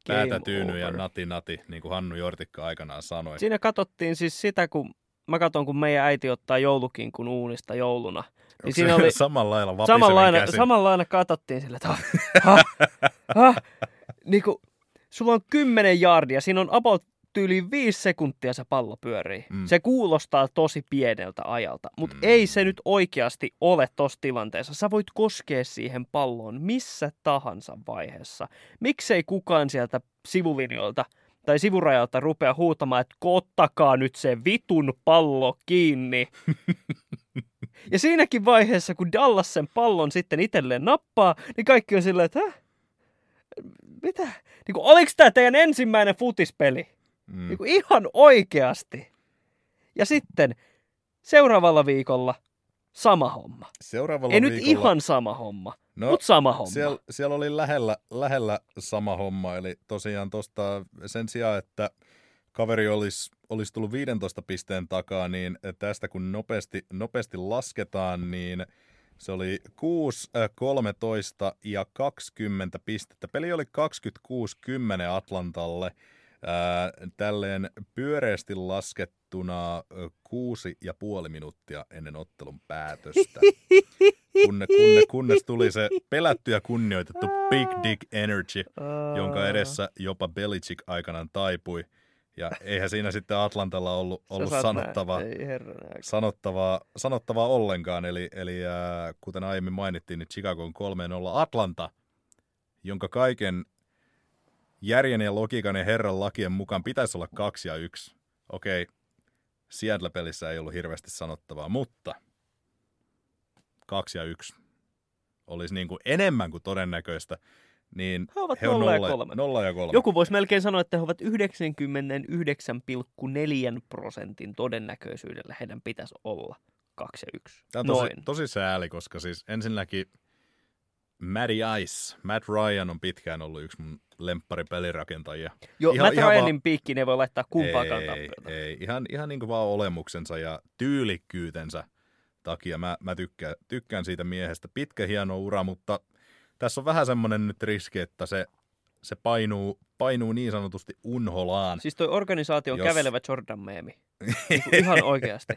päätä tyyny ja nati nati, niin kuin Hannu Jortikka aikanaan sanoi. Siinä katsottiin siis sitä, kun mä katson, kun meidän äiti ottaa joulukinkun uunista jouluna. Niin siinä oli samalla lailla vapisevin samanlainen, käsin. samanlainen katsottiin sille, että ha, ha, ha, niin kuin, sulla on kymmenen jardia, siinä on about tyyli viisi sekuntia se pallo pyörii. Mm. Se kuulostaa tosi pieneltä ajalta, mutta Mm. ei se nyt oikeasti ole tossa tilanteessa. Sä voit koskea siihen palloon missä tahansa vaiheessa. Miksei kukaan sieltä sivulinjoilta tai sivurajalta rupea huutamaan, että ottakaa nyt se vitun pallo kiinni. ja siinäkin vaiheessa, kun Dallas sen pallon sitten itselleen nappaa, niin kaikki on silleen, että Häh? mitä? Niin kuin, oliko tämä teidän ensimmäinen futispeli? Mm. Niin kuin ihan oikeasti. Ja sitten seuraavalla viikolla sama homma. Seuraavalla Ei nyt viikolla, ihan sama homma, no, mutta sama homma. Siellä, siellä oli lähellä, lähellä sama homma, eli tosiaan tuosta sen sijaan, että kaveri olisi, olisi tullut 15 pisteen takaa, niin tästä kun nopeasti, nopeasti lasketaan, niin se oli 6, äh, 13 ja 20 pistettä. Peli oli 26-10 Atlantalle. Tälleen pyöreästi laskettuna kuusi ja puoli minuuttia ennen ottelun päätöstä. Kunne, kunne, kunnes tuli se pelätty ja kunnioitettu Big Dick Energy, jonka edessä jopa Belichick aikanaan taipui. Ja eihän siinä sitten Atlantalla ollut, ollut sanottavaa, sanottavaa, sanottavaa ollenkaan. Eli, eli äh, kuten aiemmin mainittiin, niin Chicago on 3-0 Atlanta, jonka kaiken järjen ja logiikan ja herran lakien mukaan pitäisi olla 2 ja 1. Okei, Seattle-pelissä ei ollut hirveästi sanottavaa, mutta 2 ja 1 olisi niin kuin enemmän kuin todennäköistä. Niin He ovat he on nolla ja nolla, kolme. nolla ja kolme. Joku voisi melkein sanoa, että he ovat 99,4 prosentin todennäköisyydellä heidän pitäisi olla 2 ja 1. Tämä on tosi, Noin. tosi sääli, koska siis ensinnäkin Matty Ice, Matt Ryan on pitkään ollut yksi mun lempparipelirakentajia. Jo, ihan- Matt Ryanin vaan- piikkiin ei voi laittaa kumpaakaan ei, tappiota. ei, ihan, ihan niin kuin vaan olemuksensa ja tyylikkyytensä takia. Mä, mä tykkään, tykkään siitä miehestä. Pitkä hieno ura, mutta tässä on vähän semmoinen nyt riski, että se, se painuu, painuu niin sanotusti unholaan. Siis toi organisaatio on Jos- kävelevä Jordan-meemi. Niinku ihan oikeasti.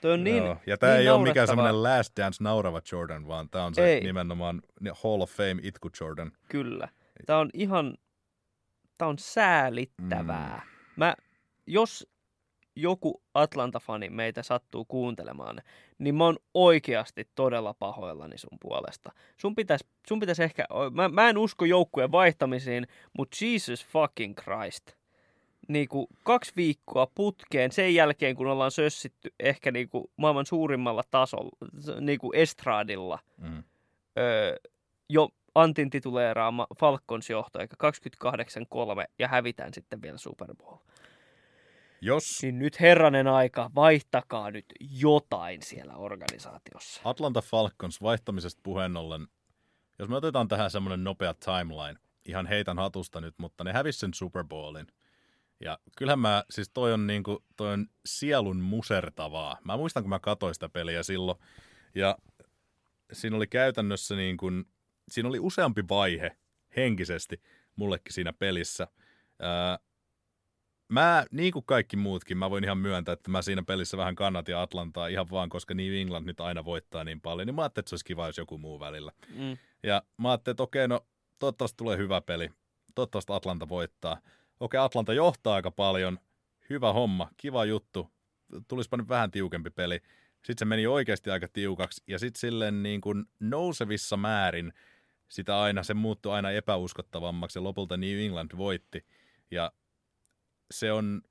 Toi on niin, Joo, ja tämä niin ei ole mikään semmoinen Last Dance naurava Jordan, vaan tämä on se Ei. nimenomaan Hall of Fame itku Jordan. Kyllä. Tämä on ihan, tämä on säälittävää. Mm. Mä, jos joku Atlanta-fani meitä sattuu kuuntelemaan, niin mä oon oikeasti todella pahoillani sun puolesta. Sun pitäisi sun pitäis ehkä, mä, mä en usko joukkueen vaihtamisiin, mutta Jesus fucking Christ. Niinku kaksi viikkoa putkeen sen jälkeen, kun ollaan sössitty ehkä niinku maailman suurimmalla tasolla, niinku estradilla, Mm. öö, jo Antin tituleeraama Falcons johto, eikä 28-3, ja hävitään sitten vielä Super Bowl. Jos Niin nyt herranen aika, vaihtakaa nyt jotain siellä organisaatiossa. Atlanta Falcons vaihtamisesta puheen ollen, jos me otetaan tähän semmoinen nopea timeline, ihan heitän hatusta nyt, mutta ne hävisi sen Super Bowlin. Ja kyllähän mä, siis toi on, niinku, toi on sielun musertavaa. Mä muistan, kun mä katsoin sitä peliä silloin. Ja siinä oli käytännössä niin kuin, siinä oli useampi vaihe henkisesti mullekin siinä pelissä. Ää, mä, niin kuin kaikki muutkin, mä voin ihan myöntää, että mä siinä pelissä vähän kannatin Atlantaa ihan vaan, koska New England nyt aina voittaa niin paljon, niin mä ajattelin, että se olisi kiva, jos joku muu välillä. Mm. Ja mä ajattelin, että okei, no toivottavasti tulee hyvä peli. Toivottavasti Atlanta voittaa. Okei, Atlanta johtaa aika paljon. Hyvä homma, kiva juttu. Tulispa nyt vähän tiukempi peli. Sitten se meni oikeasti aika tiukaksi. Ja sitten silleen niin kuin nousevissa määrin sitä aina, se muuttui aina epäuskottavammaksi ja lopulta New England voitti. Ja se on,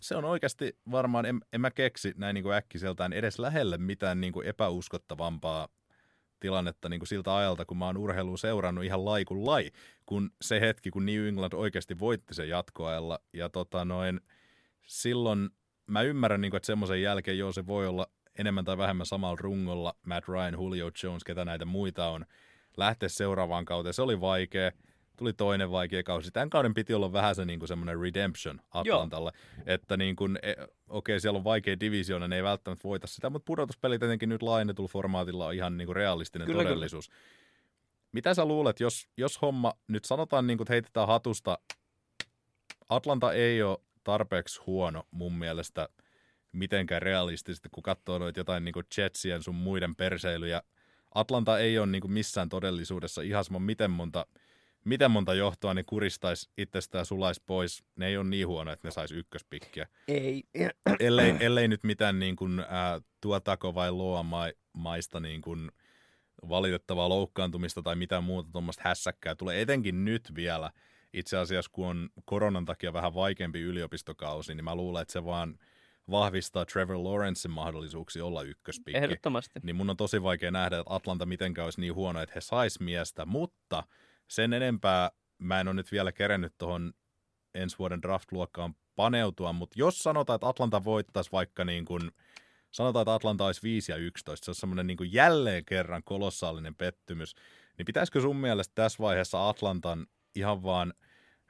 se on oikeasti varmaan, en, en mä keksi näin niin kuin äkkiseltään edes lähelle mitään niin kuin epäuskottavampaa tilannetta niin kuin siltä ajalta, kun mä oon urheilua seurannut ihan laikun lai, kun se hetki, kun New England oikeasti voitti sen jatkoajalla. Ja tota noin, silloin mä ymmärrän, niin kuin, että semmoisen jälkeen joo, se voi olla enemmän tai vähemmän samalla rungolla Matt Ryan, Julio Jones, ketä näitä muita on, lähteä seuraavaan kauteen. Se oli vaikea. Tuli toinen vaikea kausi. Tämän kauden piti olla vähän se niin kuin semmoinen redemption Atlantalle. Joo. Että niin kuin, e, okei, okay, siellä on vaikea divisioona, ne ei välttämättä voita sitä, mutta pudotuspeli tietenkin nyt laajennetulla formaatilla on ihan niin kuin realistinen kyllä, todellisuus. Kyllä. Mitä sä luulet, jos, jos homma, nyt sanotaan niin kuin, että heitetään hatusta, Atlanta ei ole tarpeeksi huono mun mielestä mitenkään realistisesti, kun katsoo noita jotain niin kuin Jetsien sun muiden perseilyjä. Atlanta ei ole niin kuin missään todellisuudessa ihan sama, miten monta, miten monta johtoa ne kuristaisi itsestään ja sulaisi pois. Ne ei ole niin huono, että ne saisi ykköspikkiä. Ei. ellei, ellei nyt mitään niin kuin, ää, tuotako vai loa ma, maista niin kuin, valitettavaa loukkaantumista tai mitään muuta tuommoista hässäkkää tulee etenkin nyt vielä – itse asiassa kun on koronan takia vähän vaikeampi yliopistokausi, niin mä luulen, että se vaan vahvistaa Trevor Lawrencein mahdollisuuksia olla ykköspikki. Ehdottomasti. Niin mun on tosi vaikea nähdä, että Atlanta mitenkään olisi niin huono, että he sais miestä, mutta sen enempää mä en ole nyt vielä kerennyt tuohon ensi vuoden draft-luokkaan paneutua, mutta jos sanotaan, että Atlanta voittaisi vaikka niin kuin, sanotaan, että Atlanta olisi 5 ja 11, se on semmoinen niin jälleen kerran kolossaalinen pettymys, niin pitäisikö sun mielestä tässä vaiheessa Atlantan ihan vaan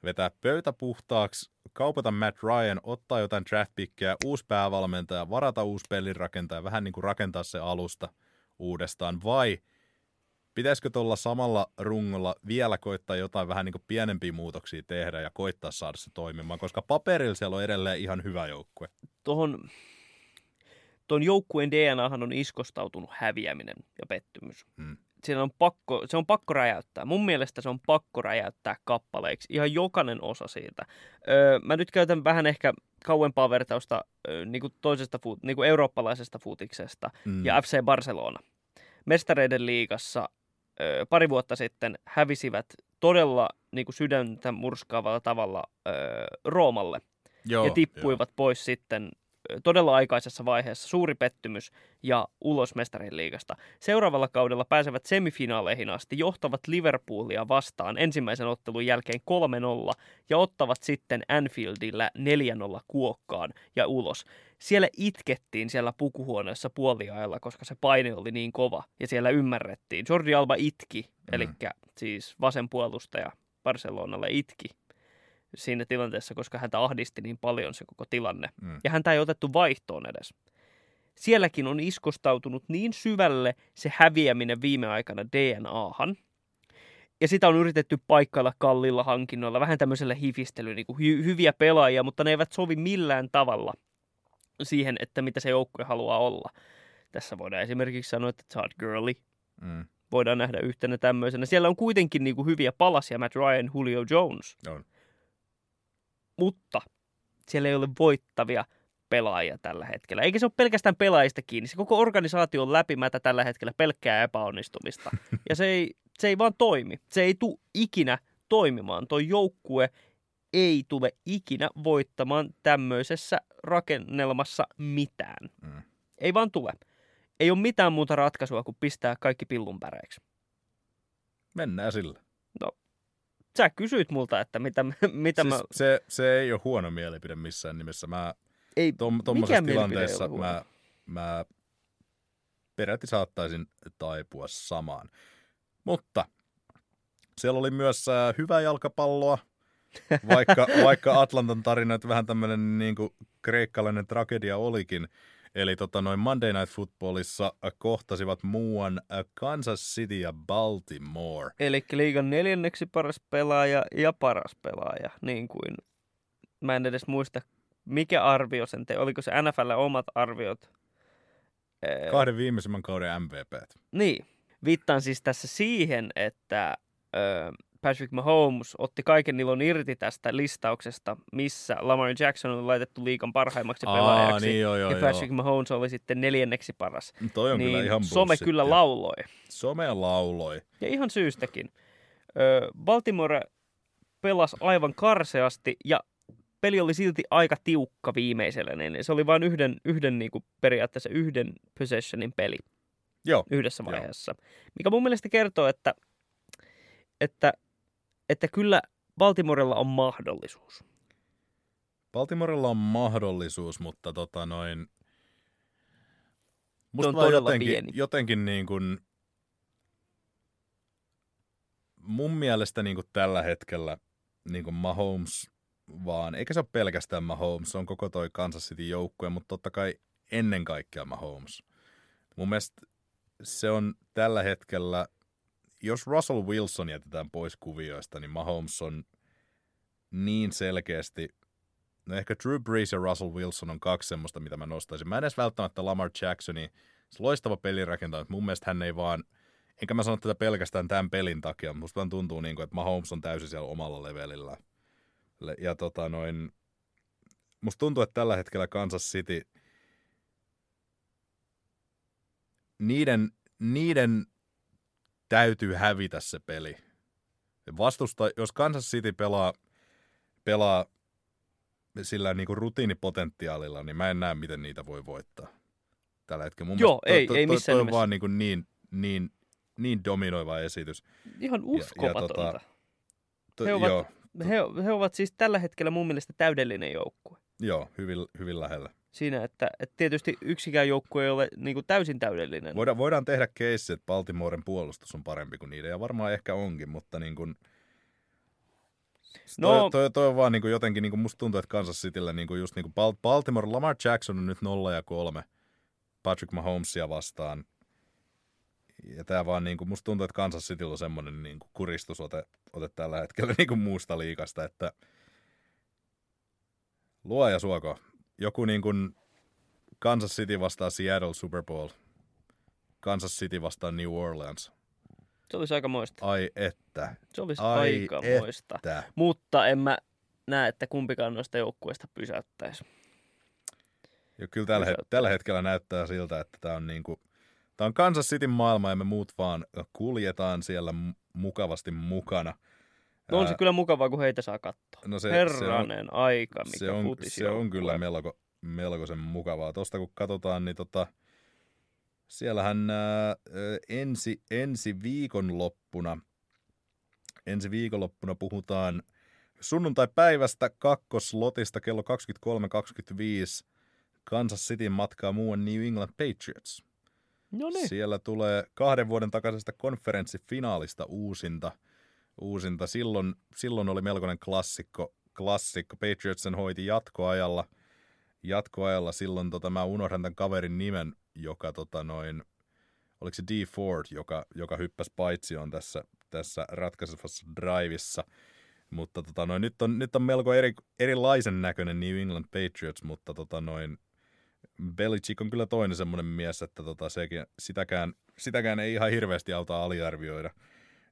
vetää pöytä puhtaaksi, kaupata Matt Ryan, ottaa jotain draftpickkejä, uusi päävalmentaja, varata uusi pelinrakentaja, vähän niin kuin rakentaa se alusta uudestaan, vai pitäisikö tuolla samalla rungolla vielä koittaa jotain vähän niin kuin pienempiä muutoksia tehdä ja koittaa saada se toimimaan, koska paperilla siellä on edelleen ihan hyvä joukkue. Tuohon tuon joukkueen DNAhan on iskostautunut häviäminen ja pettymys. Hmm siinä on pakko, se on pakko räjäyttää. Mun mielestä se on pakko räjäyttää kappaleiksi. Ihan jokainen osa siitä. Öö, mä nyt käytän vähän ehkä kauempaa vertausta öö, niin kuin toisesta fuut, niin kuin eurooppalaisesta futiksesta mm. ja FC Barcelona. Mestareiden liigassa öö, pari vuotta sitten hävisivät todella niin kuin sydäntä murskaavalla tavalla öö, Roomalle. Joo, ja tippuivat jo. pois sitten todella aikaisessa vaiheessa suuri pettymys ja ulos mestarin liigasta. Seuraavalla kaudella pääsevät semifinaaleihin asti, johtavat Liverpoolia vastaan ensimmäisen ottelun jälkeen 3-0 ja ottavat sitten Anfieldillä 4-0 kuokkaan ja ulos. Siellä itkettiin siellä pukuhuoneessa puoliajalla, koska se paine oli niin kova ja siellä ymmärrettiin. Jordi Alba itki, mm. eli siis vasen puolustaja Barcelonalle itki siinä tilanteessa, koska häntä ahdisti niin paljon se koko tilanne. Mm. Ja häntä ei otettu vaihtoon edes. Sielläkin on iskostautunut niin syvälle se häviäminen viime aikana DNAhan, ja sitä on yritetty paikkailla kallilla hankinnoilla, vähän tämmöisellä hifistelyllä, niin kuin hy- hyviä pelaajia, mutta ne eivät sovi millään tavalla siihen, että mitä se joukkue haluaa olla. Tässä voidaan esimerkiksi sanoa, että Todd Gurley mm. voidaan nähdä yhtenä tämmöisenä. Siellä on kuitenkin niin kuin hyviä palasia, Matt Ryan, Julio Jones. On mutta siellä ei ole voittavia pelaajia tällä hetkellä. Eikä se ole pelkästään pelaajista kiinni. Se koko organisaatio on läpimätä tällä hetkellä pelkkää epäonnistumista. Ja se ei, se ei vaan toimi. Se ei tule ikinä toimimaan. Tuo joukkue ei tule ikinä voittamaan tämmöisessä rakennelmassa mitään. Mm. Ei vaan tule. Ei ole mitään muuta ratkaisua kuin pistää kaikki pillunpäreiksi. Mennään sillä. No, sä kysyit multa, että mitä, mitä siis mä... Se, se ei ole huono mielipide missään nimessä. Mä ei, tom, tommosessa tilanteessa mä, mä peräti saattaisin taipua samaan. Mutta siellä oli myös äh, hyvää jalkapalloa. vaikka, vaikka Atlantan tarina nyt vähän tämmöinen niin kuin kreikkalainen tragedia olikin. Eli tota, noin Monday Night Footballissa kohtasivat muuan Kansas City ja Baltimore. Eli liigan neljänneksi paras pelaaja ja paras pelaaja, niin kuin mä en edes muista, mikä arvio sen te, oliko se NFL omat arviot? Kahden viimeisimmän kauden MVP. Niin, viittaan siis tässä siihen, että ö, Patrick Mahomes otti kaiken ilon irti tästä listauksesta, missä Lamar Jackson on laitettu liikan parhaimmaksi Aa, pelaajaksi. niin joo, joo, ja Patrick joo. Mahomes oli sitten neljänneksi paras. Toi on niin kyllä ihan some bullshittia. kyllä lauloi. Some lauloi. Ja ihan syystäkin. Baltimore pelasi aivan karseasti ja peli oli silti aika tiukka viimeisellä. Niin se oli vain yhden, yhden niin kuin periaatteessa yhden possessionin peli Joo, yhdessä Joo. vaiheessa. Mikä mun mielestä kertoo, että, että, että kyllä Baltimorella on mahdollisuus. Baltimorella on mahdollisuus, mutta tota noin... Musta on todella jotenkin, pieni. jotenkin niin kuin... Mun mielestä niin kuin tällä hetkellä niin kuin Mahomes vaan, eikä se ole pelkästään Mahomes, se on koko toi Kansas City joukkue, mutta totta kai ennen kaikkea Mahomes. Mun mielestä se on tällä hetkellä, jos Russell Wilson jätetään pois kuvioista, niin Mahomes on niin selkeästi No ehkä Drew Brees ja Russell Wilson on kaksi semmoista, mitä mä nostaisin. Mä en edes välttämättä Lamar Jacksoni, se loistava pelirakentaja, mutta mun mielestä hän ei vaan, enkä mä sano tätä pelkästään tämän pelin takia, musta vaan tuntuu niin kuin, että Mahomes on täysin siellä omalla levelillä. Ja tota noin, musta tuntuu, että tällä hetkellä Kansas City, niiden, niiden täytyy hävitä se peli. Vastusta, jos Kansas City pelaa, pelaa sillä niin kuin rutiinipotentiaalilla, niin mä en näe, miten niitä voi voittaa tällä hetkellä. Mun Joo, mielestä ei- toi, ei toi, missään toi on nimessä. vaan niin, kuin niin, niin, niin dominoiva esitys. Ihan uskomatonta. tota, To, He ovat- Joo, he, he ovat siis tällä hetkellä mun mielestä täydellinen joukkue. joo hyvin, hyvin lähellä. Siinä, että, että tietysti yksikään joukkue ei ole niin kuin täysin täydellinen. Voidaan, voidaan tehdä keissi, että Baltimoren puolustus on parempi kuin niiden, ja varmaan ehkä onkin, mutta niin kuin, No- toi, toi, toi, on vaan niin kuin jotenkin, niin kuin musta tuntuu, että Kansas Cityllä niin kuin just niin kuin Bal- Baltimore, Lamar Jackson on nyt 0 ja 3 Patrick Mahomesia vastaan. Ja tää vaan niin kuin, musta tuntuu, että Kansas Cityllä on semmoinen niin kuin kuristusote ote tällä hetkellä niin kuin muusta liikasta, että luoja suoko. Joku niin kuin Kansas City vastaa Seattle Super Bowl. Kansas City vastaan New Orleans. Se olisi aika moista. Ai että. Se olisi Ai aika moista. Tää. Mutta en mä näe, että kumpikaan noista joukkueista pysäyttäisi. Ja kyllä tällä, het- se- tällä hetkellä näyttää siltä, että tämä on, niinku, tää on Kansas Cityn maailma ja me muut vaan kuljetaan siellä mu- mukavasti mukana. No on se kyllä mukavaa, kun heitä saa katsoa. no se, Herranen aika, mikä se on, se on kyllä me... melko, melkoisen mukavaa. Tuosta kun katsotaan, niin tota, siellähän ää, ensi, ensi viikonloppuna, ensi viikonloppuna puhutaan sunnuntai-päivästä kakkoslotista kello 23.25 Kansas Cityn matkaa muuan New England Patriots. No niin. Siellä tulee kahden vuoden takaisesta konferenssifinaalista uusinta. Uusinta. Silloin, silloin oli melkoinen klassikko. klassikko. Patriots sen hoiti jatkoajalla. Jatkoajalla silloin tota, mä unohdan tämän kaverin nimen, joka tota, noin, oliko se D. Ford, joka, joka hyppäsi paitsioon tässä, tässä ratkaisevassa drivissa. Mutta tota, noin, nyt, on, nyt on melko eri, erilaisen näköinen New England Patriots, mutta tota, noin, Belichick on kyllä toinen semmoinen mies, että tota, sekin, sitäkään, sitäkään ei ihan hirveästi auta aliarvioida.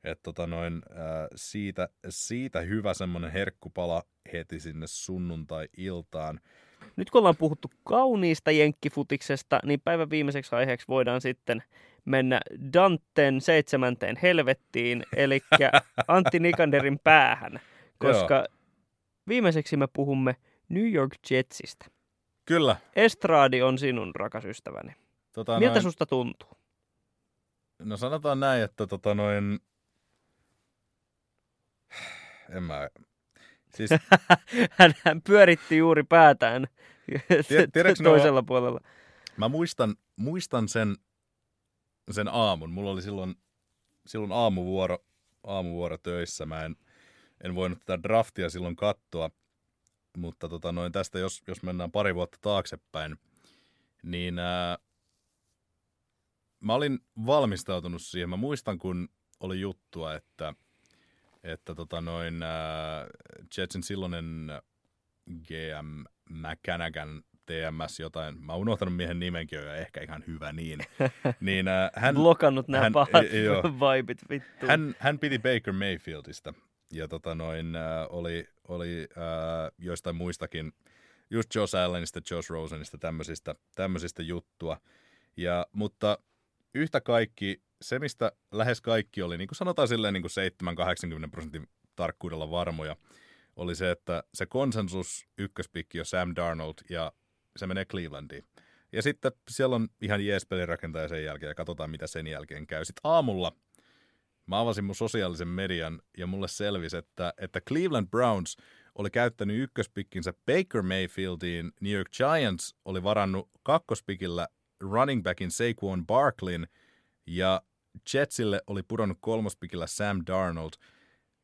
Et tota noin, ää, siitä, siitä hyvä semmoinen herkkupala heti sinne sunnuntai-iltaan. Nyt kun ollaan puhuttu kauniista jenkkifutiksesta, niin päivän viimeiseksi aiheeksi voidaan sitten mennä Danten seitsemänteen helvettiin, eli Antti Nikanderin päähän, koska viimeiseksi me puhumme New York Jetsistä. Kyllä. Estradi on sinun rakas ystäväni. Tota Miltä noin, susta tuntuu? No sanotaan näin, että tota noin... En mä... Siis hän, hän pyöritti juuri päätään tiedätkö toisella puolella. Mä muistan, muistan sen, sen aamun. Mulla oli silloin, silloin aamuvuoro, aamuvuoro töissä. Mä en, en voinut tätä draftia silloin katsoa, mutta tota noin tästä, jos, jos mennään pari vuotta taaksepäin, niin ää, mä olin valmistautunut siihen. Mä muistan, kun oli juttua, että, että tota noin, ää, Jetsin silloinen GM McCannagan TMS jotain, mä oon unohtanut miehen nimenkin ja ehkä ihan hyvä niin. niin äh, hän, Blokannut nämä hän, pahat joo. vibit vittu. hän, hän piti Baker Mayfieldista ja tota noin, äh, oli, oli äh, joistain muistakin, just Josh Allenista, Josh Rosenista, tämmöisistä, tämmöisistä juttua. Ja, mutta yhtä kaikki, se mistä lähes kaikki oli, niin kuin sanotaan silleen niin kuin 7-80 prosentin tarkkuudella varmoja, oli se, että se konsensus ykköspikki on Sam Darnold ja se menee Clevelandiin. Ja sitten siellä on ihan jees pelirakentaja sen jälkeen ja katsotaan mitä sen jälkeen käy. Sitten aamulla mä avasin mun sosiaalisen median ja mulle selvisi, että, että Cleveland Browns oli käyttänyt ykköspikkinsä Baker Mayfieldiin, New York Giants oli varannut kakkospikillä running backin Saquon Barklin ja Jetsille oli pudonnut kolmospikillä Sam Darnold.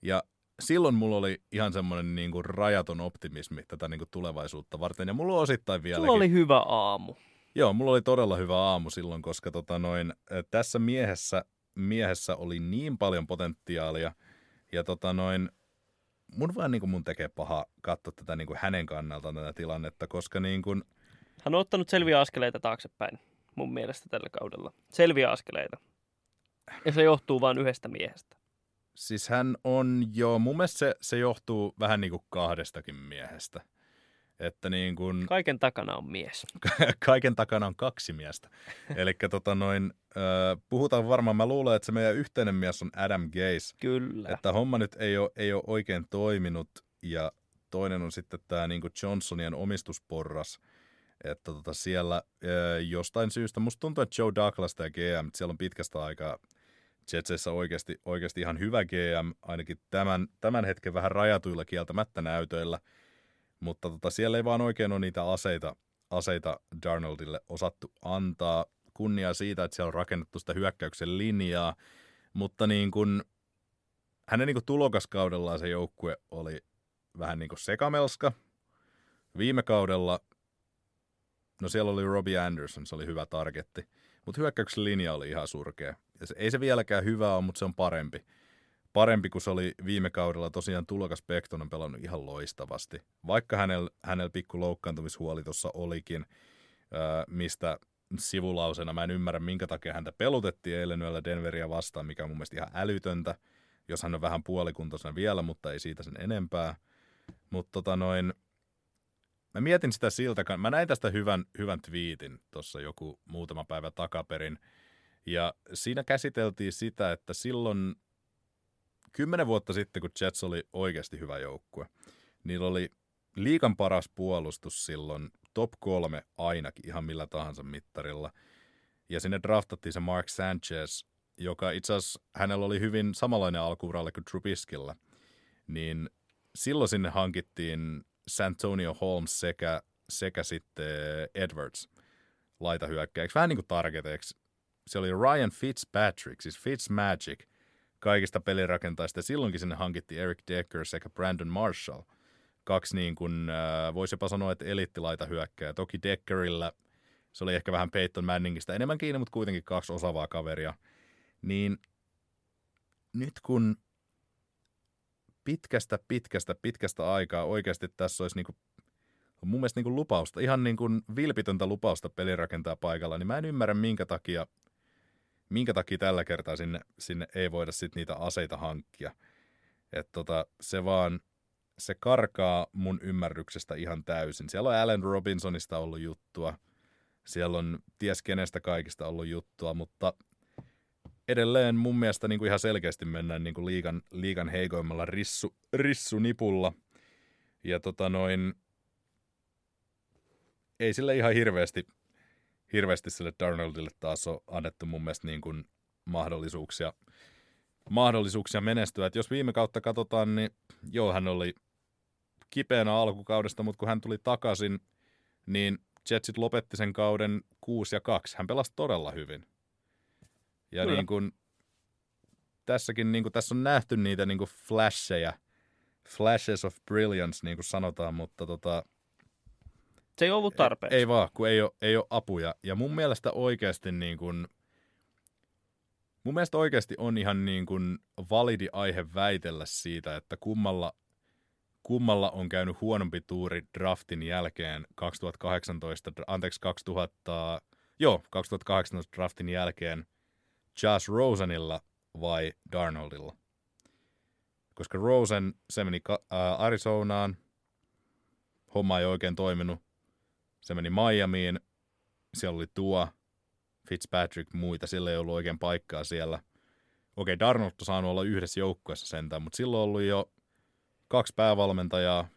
Ja silloin mulla oli ihan semmoinen niin kuin rajaton optimismi tätä niin kuin tulevaisuutta varten. Ja mulla on osittain vieläkin. Sulla oli hyvä aamu. Joo, mulla oli todella hyvä aamu silloin, koska tota noin, tässä miehessä, miehessä oli niin paljon potentiaalia. Ja tota noin, mun vaan niin kuin mun tekee paha katsoa tätä niin kuin hänen kannaltaan tätä tilannetta, koska niin kuin, Hän on ottanut selviä askeleita taaksepäin mun mielestä tällä kaudella. Selviä askeleita. Ja se johtuu vain yhdestä miehestä. Siis hän on jo, mun mielestä se, se johtuu vähän niin kuin kahdestakin miehestä. Että niin kuin, Kaiken takana on mies. kaiken takana on kaksi miestä. Eli tota noin, äh, puhutaan varmaan, mä luulen, että se meidän yhteinen mies on Adam Gaze. Kyllä. Että homma nyt ei ole, ei ole oikein toiminut ja toinen on sitten tämä niin Johnsonien omistusporras. Että tota siellä äh, jostain syystä, musta tuntuu, että Joe Douglas ja GM, että siellä on pitkästä aikaa Jetsissä oikeasti, oikeasti ihan hyvä GM, ainakin tämän, tämän hetken vähän rajatuilla kieltämättä näytöillä, mutta tota, siellä ei vaan oikein ole niitä aseita, aseita Darnoldille osattu antaa. Kunnia siitä, että siellä on rakennettu sitä hyökkäyksen linjaa, mutta niin kuin, hänen niin kuin tulokaskaudellaan se joukkue oli vähän niin kuin sekamelska. Viime kaudella, no siellä oli Robbie Anderson, se oli hyvä targetti, mutta hyökkäyksen linja oli ihan surkea. Ja se, ei se vieläkään hyvä ole, mutta se on parempi. Parempi kuin se oli viime kaudella. Tosiaan tulokas Pekton on pelannut ihan loistavasti. Vaikka hänellä, hänellä pikku loukkaantumishuoli tuossa olikin, ää, mistä sivulausena mä en ymmärrä, minkä takia häntä pelutettiin eilen yöllä Denveria vastaan, mikä on mun mielestä ihan älytöntä, jos hän on vähän puolikuntoisena vielä, mutta ei siitä sen enempää. Mutta tota noin, mä mietin sitä siltä, mä näin tästä hyvän, hyvän twiitin tuossa joku muutama päivä takaperin, ja siinä käsiteltiin sitä, että silloin kymmenen vuotta sitten, kun Jets oli oikeasti hyvä joukkue, niillä oli liikan paras puolustus silloin, top kolme ainakin, ihan millä tahansa mittarilla. Ja sinne draftattiin se Mark Sanchez, joka itse asiassa hänellä oli hyvin samanlainen alkuuralle kuin Trubiskilla. Niin silloin sinne hankittiin Santonio Holmes sekä, sekä sitten Edwards laitahyökkäjäksi, vähän niin kuin targeteiksi. Se oli Ryan Fitzpatrick, siis Fitzmagic, kaikista pelirakentajista. Silloinkin sinne hankittiin Eric Decker sekä Brandon Marshall. Kaksi niin kuin, äh, voisi jopa sanoa, että elittilaita hyökkää. Toki Deckerillä se oli ehkä vähän Peyton Manningista enemmän kiinni, mutta kuitenkin kaksi osaavaa kaveria. Niin nyt kun pitkästä, pitkästä, pitkästä aikaa oikeasti tässä olisi niin kuin, mun mielestä niin kuin lupausta, ihan niin kuin vilpitöntä lupausta pelirakentaa paikalla, niin mä en ymmärrä minkä takia, minkä takia tällä kertaa sinne, sinne ei voida sit niitä aseita hankkia. Että tota, se vaan, se karkaa mun ymmärryksestä ihan täysin. Siellä on Allen Robinsonista ollut juttua, siellä on ties kenestä kaikista ollut juttua, mutta edelleen mun mielestä niin kuin ihan selkeästi mennään niin kuin liigan, liigan heikoimmalla rissu, rissunipulla. Ja tota noin, ei sille ihan hirveästi, hirveästi sille Darnoldille taas ole annettu mun mielestä niin kuin mahdollisuuksia, mahdollisuuksia menestyä. Et jos viime kautta katsotaan, niin joo, hän oli kipeänä alkukaudesta, mutta kun hän tuli takaisin, niin Jetsit lopetti sen kauden 6 ja 2. Hän pelasi todella hyvin. Ja Kyllä. niin kuin, tässäkin niin kuin, tässä on nähty niitä niin kuin flasheja flashes of brilliance, niin kuin sanotaan, mutta tota, Se ei ollut tarpeeksi. ei vaan, kun ei ole, ei ole apuja. Ja mun mielestä oikeasti niin kuin, mun mielestä oikeasti on ihan niin kuin validi aihe väitellä siitä, että kummalla, kummalla on käynyt huonompi tuuri draftin jälkeen 2018, anteeksi 2000, joo, 2018 draftin jälkeen Josh Rosenilla vai Darnoldilla. Koska Rosen, se meni ää, Arizonaan, homma ei oikein toiminut. Se meni Miamiin, siellä oli tuo, Fitzpatrick, muita, sillä ei ollut oikein paikkaa siellä. Okei, Darnold on saanut olla yhdessä joukkueessa sentään, mutta silloin ollut jo kaksi päävalmentajaa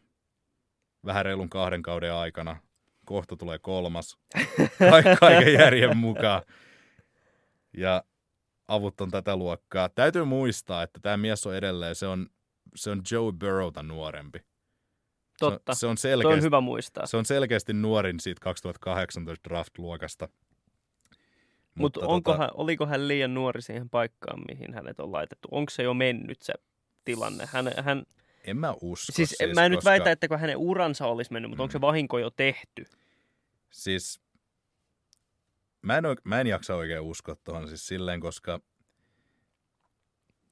vähän reilun kahden kauden aikana. Kohta tulee kolmas. Ka- kaiken järjen mukaan. Ja avut on tätä luokkaa. Täytyy muistaa, että tämä mies on edelleen, se on, se on Joe Burrowta nuorempi. Totta. Se on, se on Se selkeästi, on hyvä muistaa. se on selkeästi nuorin siitä 2018 draft-luokasta. Mutta tota, onko hän, oliko hän liian nuori siihen paikkaan, mihin hänet on laitettu? Onko se jo mennyt se tilanne? Hän, hän, En mä usko. siis, siis mä en nyt koska, väitä, että hänen uransa olisi mennyt, mutta onko se vahinko jo tehty? Siis mä en, mä en jaksa oikein uskoa tuohon siis silleen, koska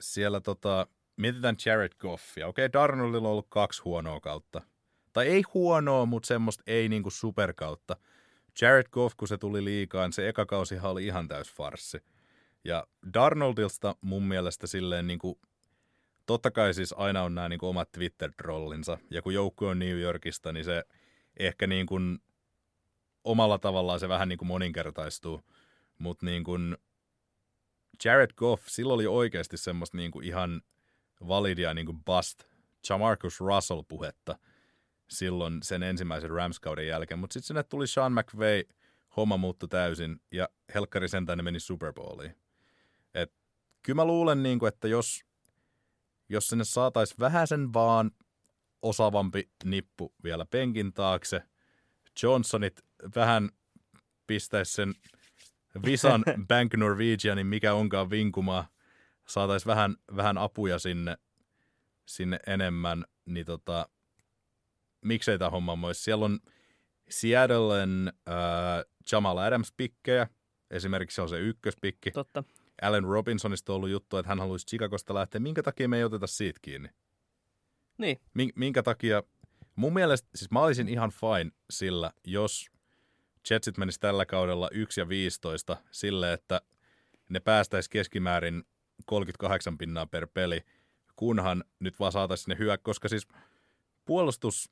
siellä tota, mietitään Jared Goffia. Okei, Darnoldilla on ollut kaksi huonoa kautta. Tai ei huonoa, mutta semmoista ei niinku superkautta. Jared Goff, kun se tuli liikaan, se eka kausihan oli ihan täys farssi. Ja Darnoldilsta mun mielestä silleen niinku, totta kai siis aina on nämä niinku omat Twitter-trollinsa. Ja kun joukkue on New Yorkista, niin se ehkä niin kuin omalla tavallaan se vähän niin kuin moninkertaistuu. Mutta niin kuin Jared Goff, sillä oli oikeasti semmoista niin kuin ihan validia niin kuin bust Jamarcus Russell-puhetta silloin sen ensimmäisen Rams-kauden jälkeen. Mutta sitten sinne tuli Sean McVay, homma muuttui täysin ja Helkkari sentään ne meni Super Bowliin. Et kyllä mä luulen, niin kuin, että jos, jos sinne saataisiin vähän sen vaan osaavampi nippu vielä penkin taakse. Johnsonit vähän pistäisi sen Visan Bank Norwegianin, mikä onkaan vinkumaa. Saataisiin vähän, vähän apuja sinne, sinne enemmän, niin tota, miksei tämä homma olisi. Siellä on Seattlen äh, Jamal Adams-pikkejä, esimerkiksi se on se ykköspikki. Totta. Allen Robinsonista on ollut juttu, että hän haluaisi Chicagosta lähteä. Minkä takia me ei oteta siitä kiinni? Niin. Min- minkä takia, mun mielestä, siis mä olisin ihan fine sillä, jos Jetsit menisi tällä kaudella 1 ja 15 sille, että ne päästäisi keskimäärin 38 pinnaa per peli, kunhan nyt vaan saataisiin ne hyö, koska siis puolustus,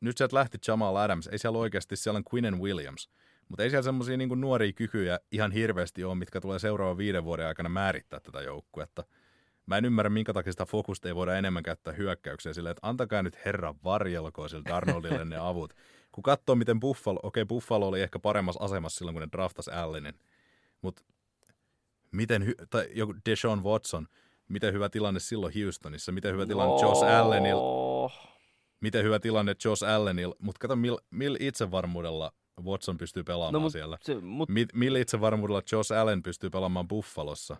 nyt sieltä lähti Jamal Adams, ei siellä oikeasti, siellä on Quinnen Williams, mutta ei siellä semmoisia niin nuoria kykyjä ihan hirveästi ole, mitkä tulee seuraavan viiden vuoden aikana määrittää tätä joukkuetta. Mä en ymmärrä, minkä takia sitä fokusta ei voida enemmän käyttää hyökkäykseen silleen, että antakaa nyt herran varjelkoon sille Darnoldille ne avut. Kun katsoo, miten Buffalo, okei okay, Buffalo oli ehkä paremmassa asemassa silloin, kun ne draftas Allenin, mutta miten, hy- tai joku Deshaun Watson, miten hyvä tilanne silloin Houstonissa, miten hyvä tilanne Josh Allenilla, Oh. miten hyvä tilanne Josh Allenilla, mutta kato, millä mil itsevarmuudella Watson pystyy pelaamaan No, mut, siellä. se, mut, Mi- millä itsevarmuudella Josh Allen pystyy pelaamaan Buffalossa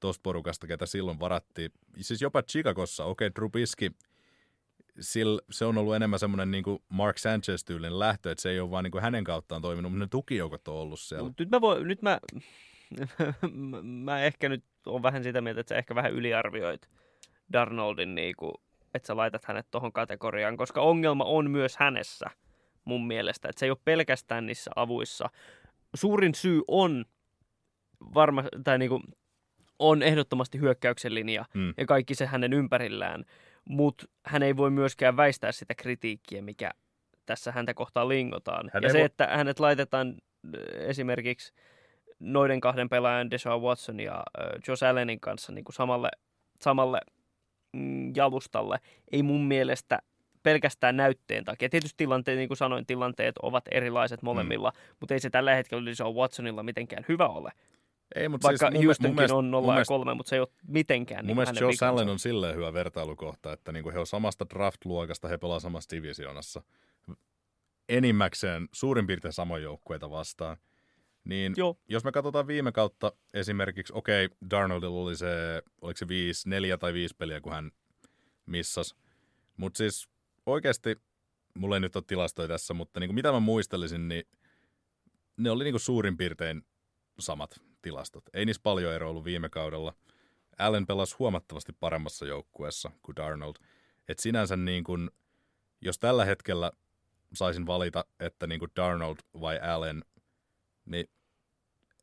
tuosta porukasta, ketä silloin varattiin. Siis jopa Chicagossa, okei, okay, Trubisky, sil, se on ollut enemmän semmoinen niin Mark Sanchez-tyylinen lähtö, että se ei ole vaan niin kuin hänen kauttaan toiminut, mutta ne tukijoukot on ollut siellä. mut nyt mä, voin, nyt mä, mä ehkä nyt on vähän sitä mieltä, että sä ehkä vähän yliarvioit Darnoldin, niinku, että sä laitat hänet tuohon kategoriaan, koska ongelma on myös hänessä mun mielestä, että se ei ole pelkästään niissä avuissa. Suurin syy on varma, tai niinku, on ehdottomasti hyökkäyksen linja Mm. ja kaikki se hänen ympärillään, mutta hän ei voi myöskään väistää sitä kritiikkiä, mikä tässä häntä kohtaan lingotaan. Hän ja se, voi- että hänet laitetaan äh, esimerkiksi noiden kahden pelaajan, Deshaun Watson ja äh, Josh Allenin kanssa niin kuin samalle, samalle mm, jalustalle, ei mun mielestä pelkästään näytteen takia. Tietysti tilanteet, niin kuin sanoin, tilanteet ovat erilaiset molemmilla, mm. mutta ei se tällä hetkellä Deshaun Watsonilla mitenkään hyvä ole. Ei, mutta Vaikka siis Houstonkin mielestä, on 0 mun ja mielestä, 3, mutta se ei ole mitenkään mun niin mielestä Josh vikansa. Allen on silleen hyvä vertailukohta, että niin kuin he on samasta draft-luokasta, he pelaa samassa divisionassa. Enimmäkseen suurin piirtein samoja joukkueita vastaan. Niin Joo. jos me katsotaan viime kautta esimerkiksi, okei, okay, Darnoldilla oli se, oliko se viisi, neljä tai viisi peliä, kun hän missas. Mutta siis oikeasti, mulla ei nyt ole tilastoja tässä, mutta niin kuin mitä mä muistelisin, niin ne oli niin kuin suurin piirtein samat tilastot. Ei niissä paljon eroa ollut viime kaudella. Allen pelasi huomattavasti paremmassa joukkueessa kuin Darnold. Et sinänsä niin kuin, jos tällä hetkellä saisin valita, että niin kuin Darnold vai Allen, niin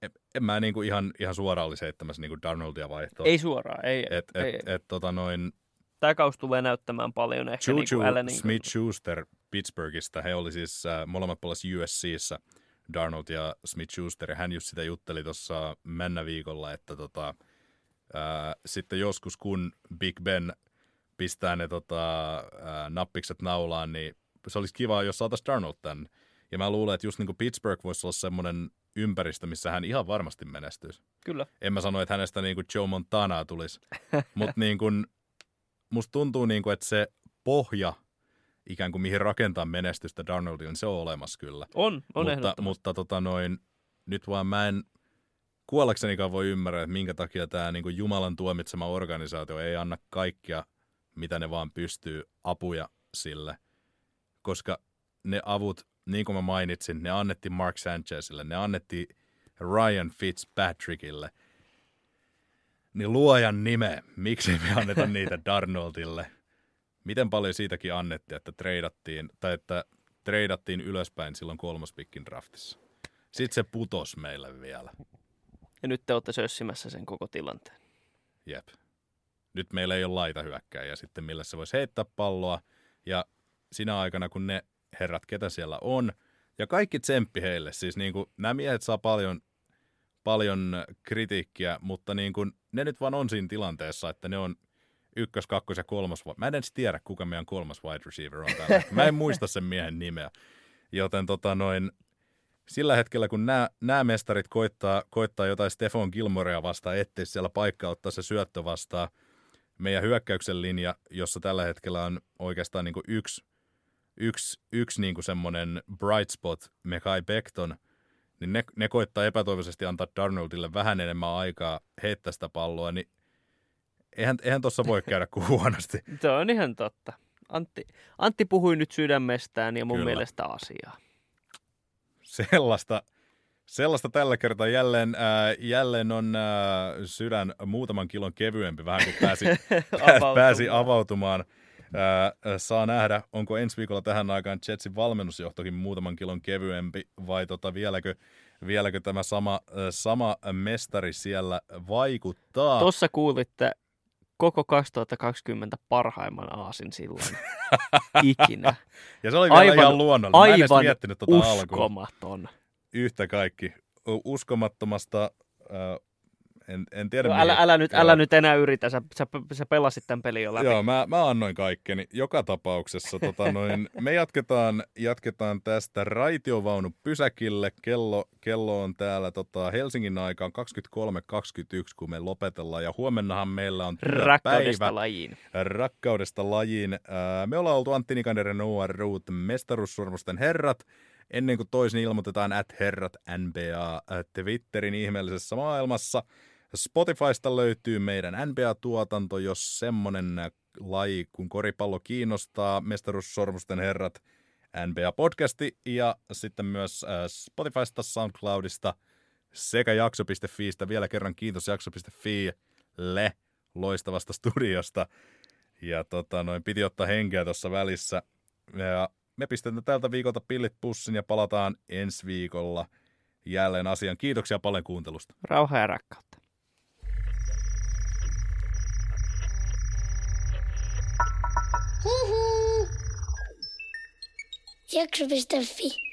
en, en mä niin kuin ihan, ihan suoraan olisi heittämässä niin kuin Darnoldia vaihtoa. Ei suoraan, ei. Et, et, ei. et, tota noin, Tämä kausi tulee näyttämään paljon ehkä Juju niin kuin Allenin. Smith-Schuster Pittsburghista, he oli siis äh, molemmat pelas USCissä, Darnold ja Smith-Schuster, ja hän just sitä jutteli tuossa mennä viikolla, että tota, äh, sitten joskus kun Big Ben pistää ne tota, äh, nappikset naulaan, niin se olisi kiva, jos saataisiin Darnold tänne. Ja mä luulen, että just niin kuin Pittsburgh voisi olla semmoinen ympäristö, missä hän ihan varmasti menestyisi. Kyllä. En mä sano, että hänestä niin kuin Joe Montanaa tulisi, mutta niin kuin, musta tuntuu, niin kuin, että se pohja, ikään kuin mihin rakentaa menestystä Darnoldille, niin se on olemassa kyllä. On, on mutta, mutta tota noin, nyt vaan mä en kuollaksenikaan voi ymmärrä, että minkä takia tämä niin kuin Jumalan tuomitsema organisaatio ei anna kaikkia, mitä ne vaan pystyy, apuja sille. Koska ne avut, niin kuin mä mainitsin, ne annettiin Mark Sanchezille, ne annettiin Ryan Fitzpatrickille. Niin luojan nime, miksi me anneta niitä Darnoldille? Miten paljon siitäkin annettiin, että treidattiin, tai että treidattiin ylöspäin silloin kolmospikkin draftissa? Sitten se putos meille vielä. Ja nyt te olette sössimässä sen koko tilanteen. Jep. Nyt meillä ei ole laita hyökkäjä sitten, millä se voisi heittää palloa. Ja sinä aikana, kun ne herrat, ketä siellä on, ja kaikki tsemppi heille. Siis niin kuin, nämä miehet saa paljon, paljon kritiikkiä, mutta niin kuin, ne nyt vaan on siinä tilanteessa, että ne on ykkös, kakkos ja kolmas. Mä en edes tiedä, kuka meidän kolmas wide receiver on hetkellä. Mä en muista sen miehen nimeä. Joten tota noin, sillä hetkellä, kun nämä, nämä mestarit koittaa, koittaa jotain Stefan Gilmorea vastaan, ettei siellä paikka ottaa se syöttö vastaan, meidän hyökkäyksen linja, jossa tällä hetkellä on oikeastaan niin kuin yksi, yksi, yksi niin kuin semmoinen bright spot, Mekai Beckton, niin ne, ne koittaa epätoivoisesti antaa Darnoldille vähän enemmän aikaa heittää sitä palloa, niin eihän, eihän tuossa voi käydä kuin huonosti. Se on ihan totta. Antti, Antti puhui nyt sydämestään ja mun Kyllä. mielestä asiaa. sellaista, sellaista tällä kertaa jälleen, ää, jälleen on ää, sydän muutaman kilon kevyempi, vähän kuin pääsi, Avautumaan. pääsi avautumaan. Ää, saa nähdä, onko ensi viikolla tähän aikaan Jetsin valmennusjohtokin muutaman kilon kevyempi, vai tota, vieläkö, vieläkö tämä sama, ää, sama mestari siellä vaikuttaa. Tuossa kuulitte koko 2020 parhaimman aasin silloin ikinä. ja se oli vielä aivan- ihan luonnollinen. Mä en Aivan miettinyt tota alkuun. uskomaton. Yhtä kaikki. Uskomattomasta, ää, en, en tiedä No, älä, älä, nyt, älä nyt enää yritä, sä, sä, sä pelasit tämän pelin jo läpi. Joo, mä, mä annoin kaikkeni. Joka tapauksessa tota noin, me jatketaan, jatketaan tästä raitiovaunu pysäkille. Kello, kello on täällä tota, Helsingin aikaan 23.21, kun me lopetellaan. Ja huomennahan meillä on Rakkaudesta työpäivä lajiin. rakkaudesta lajiin. Me ollaan oltu Antti Nikanen ja Noah Root, mestaruussormusten herrat. Ennen kuin toisin ilmoitetaan at herrat NBA Twitterin ihmeellisessä maailmassa. Spotifysta löytyy meidän NBA-tuotanto, jos semmonen ää, laji kuin koripallo kiinnostaa. Mestaruussormusten herrat NBA-podcasti ja sitten myös ää, Spotifysta, SoundCloudista sekä jakso.fiistä. Vielä kerran kiitos jakso.fiille loistavasta studiosta. Ja tota, noin, piti ottaa henkeä tuossa välissä. Ja me pistetään tältä viikolta pillit pussin ja palataan ensi viikolla jälleen asian. Kiitoksia paljon kuuntelusta. Rauha ja rakkautta. Jakso.fi.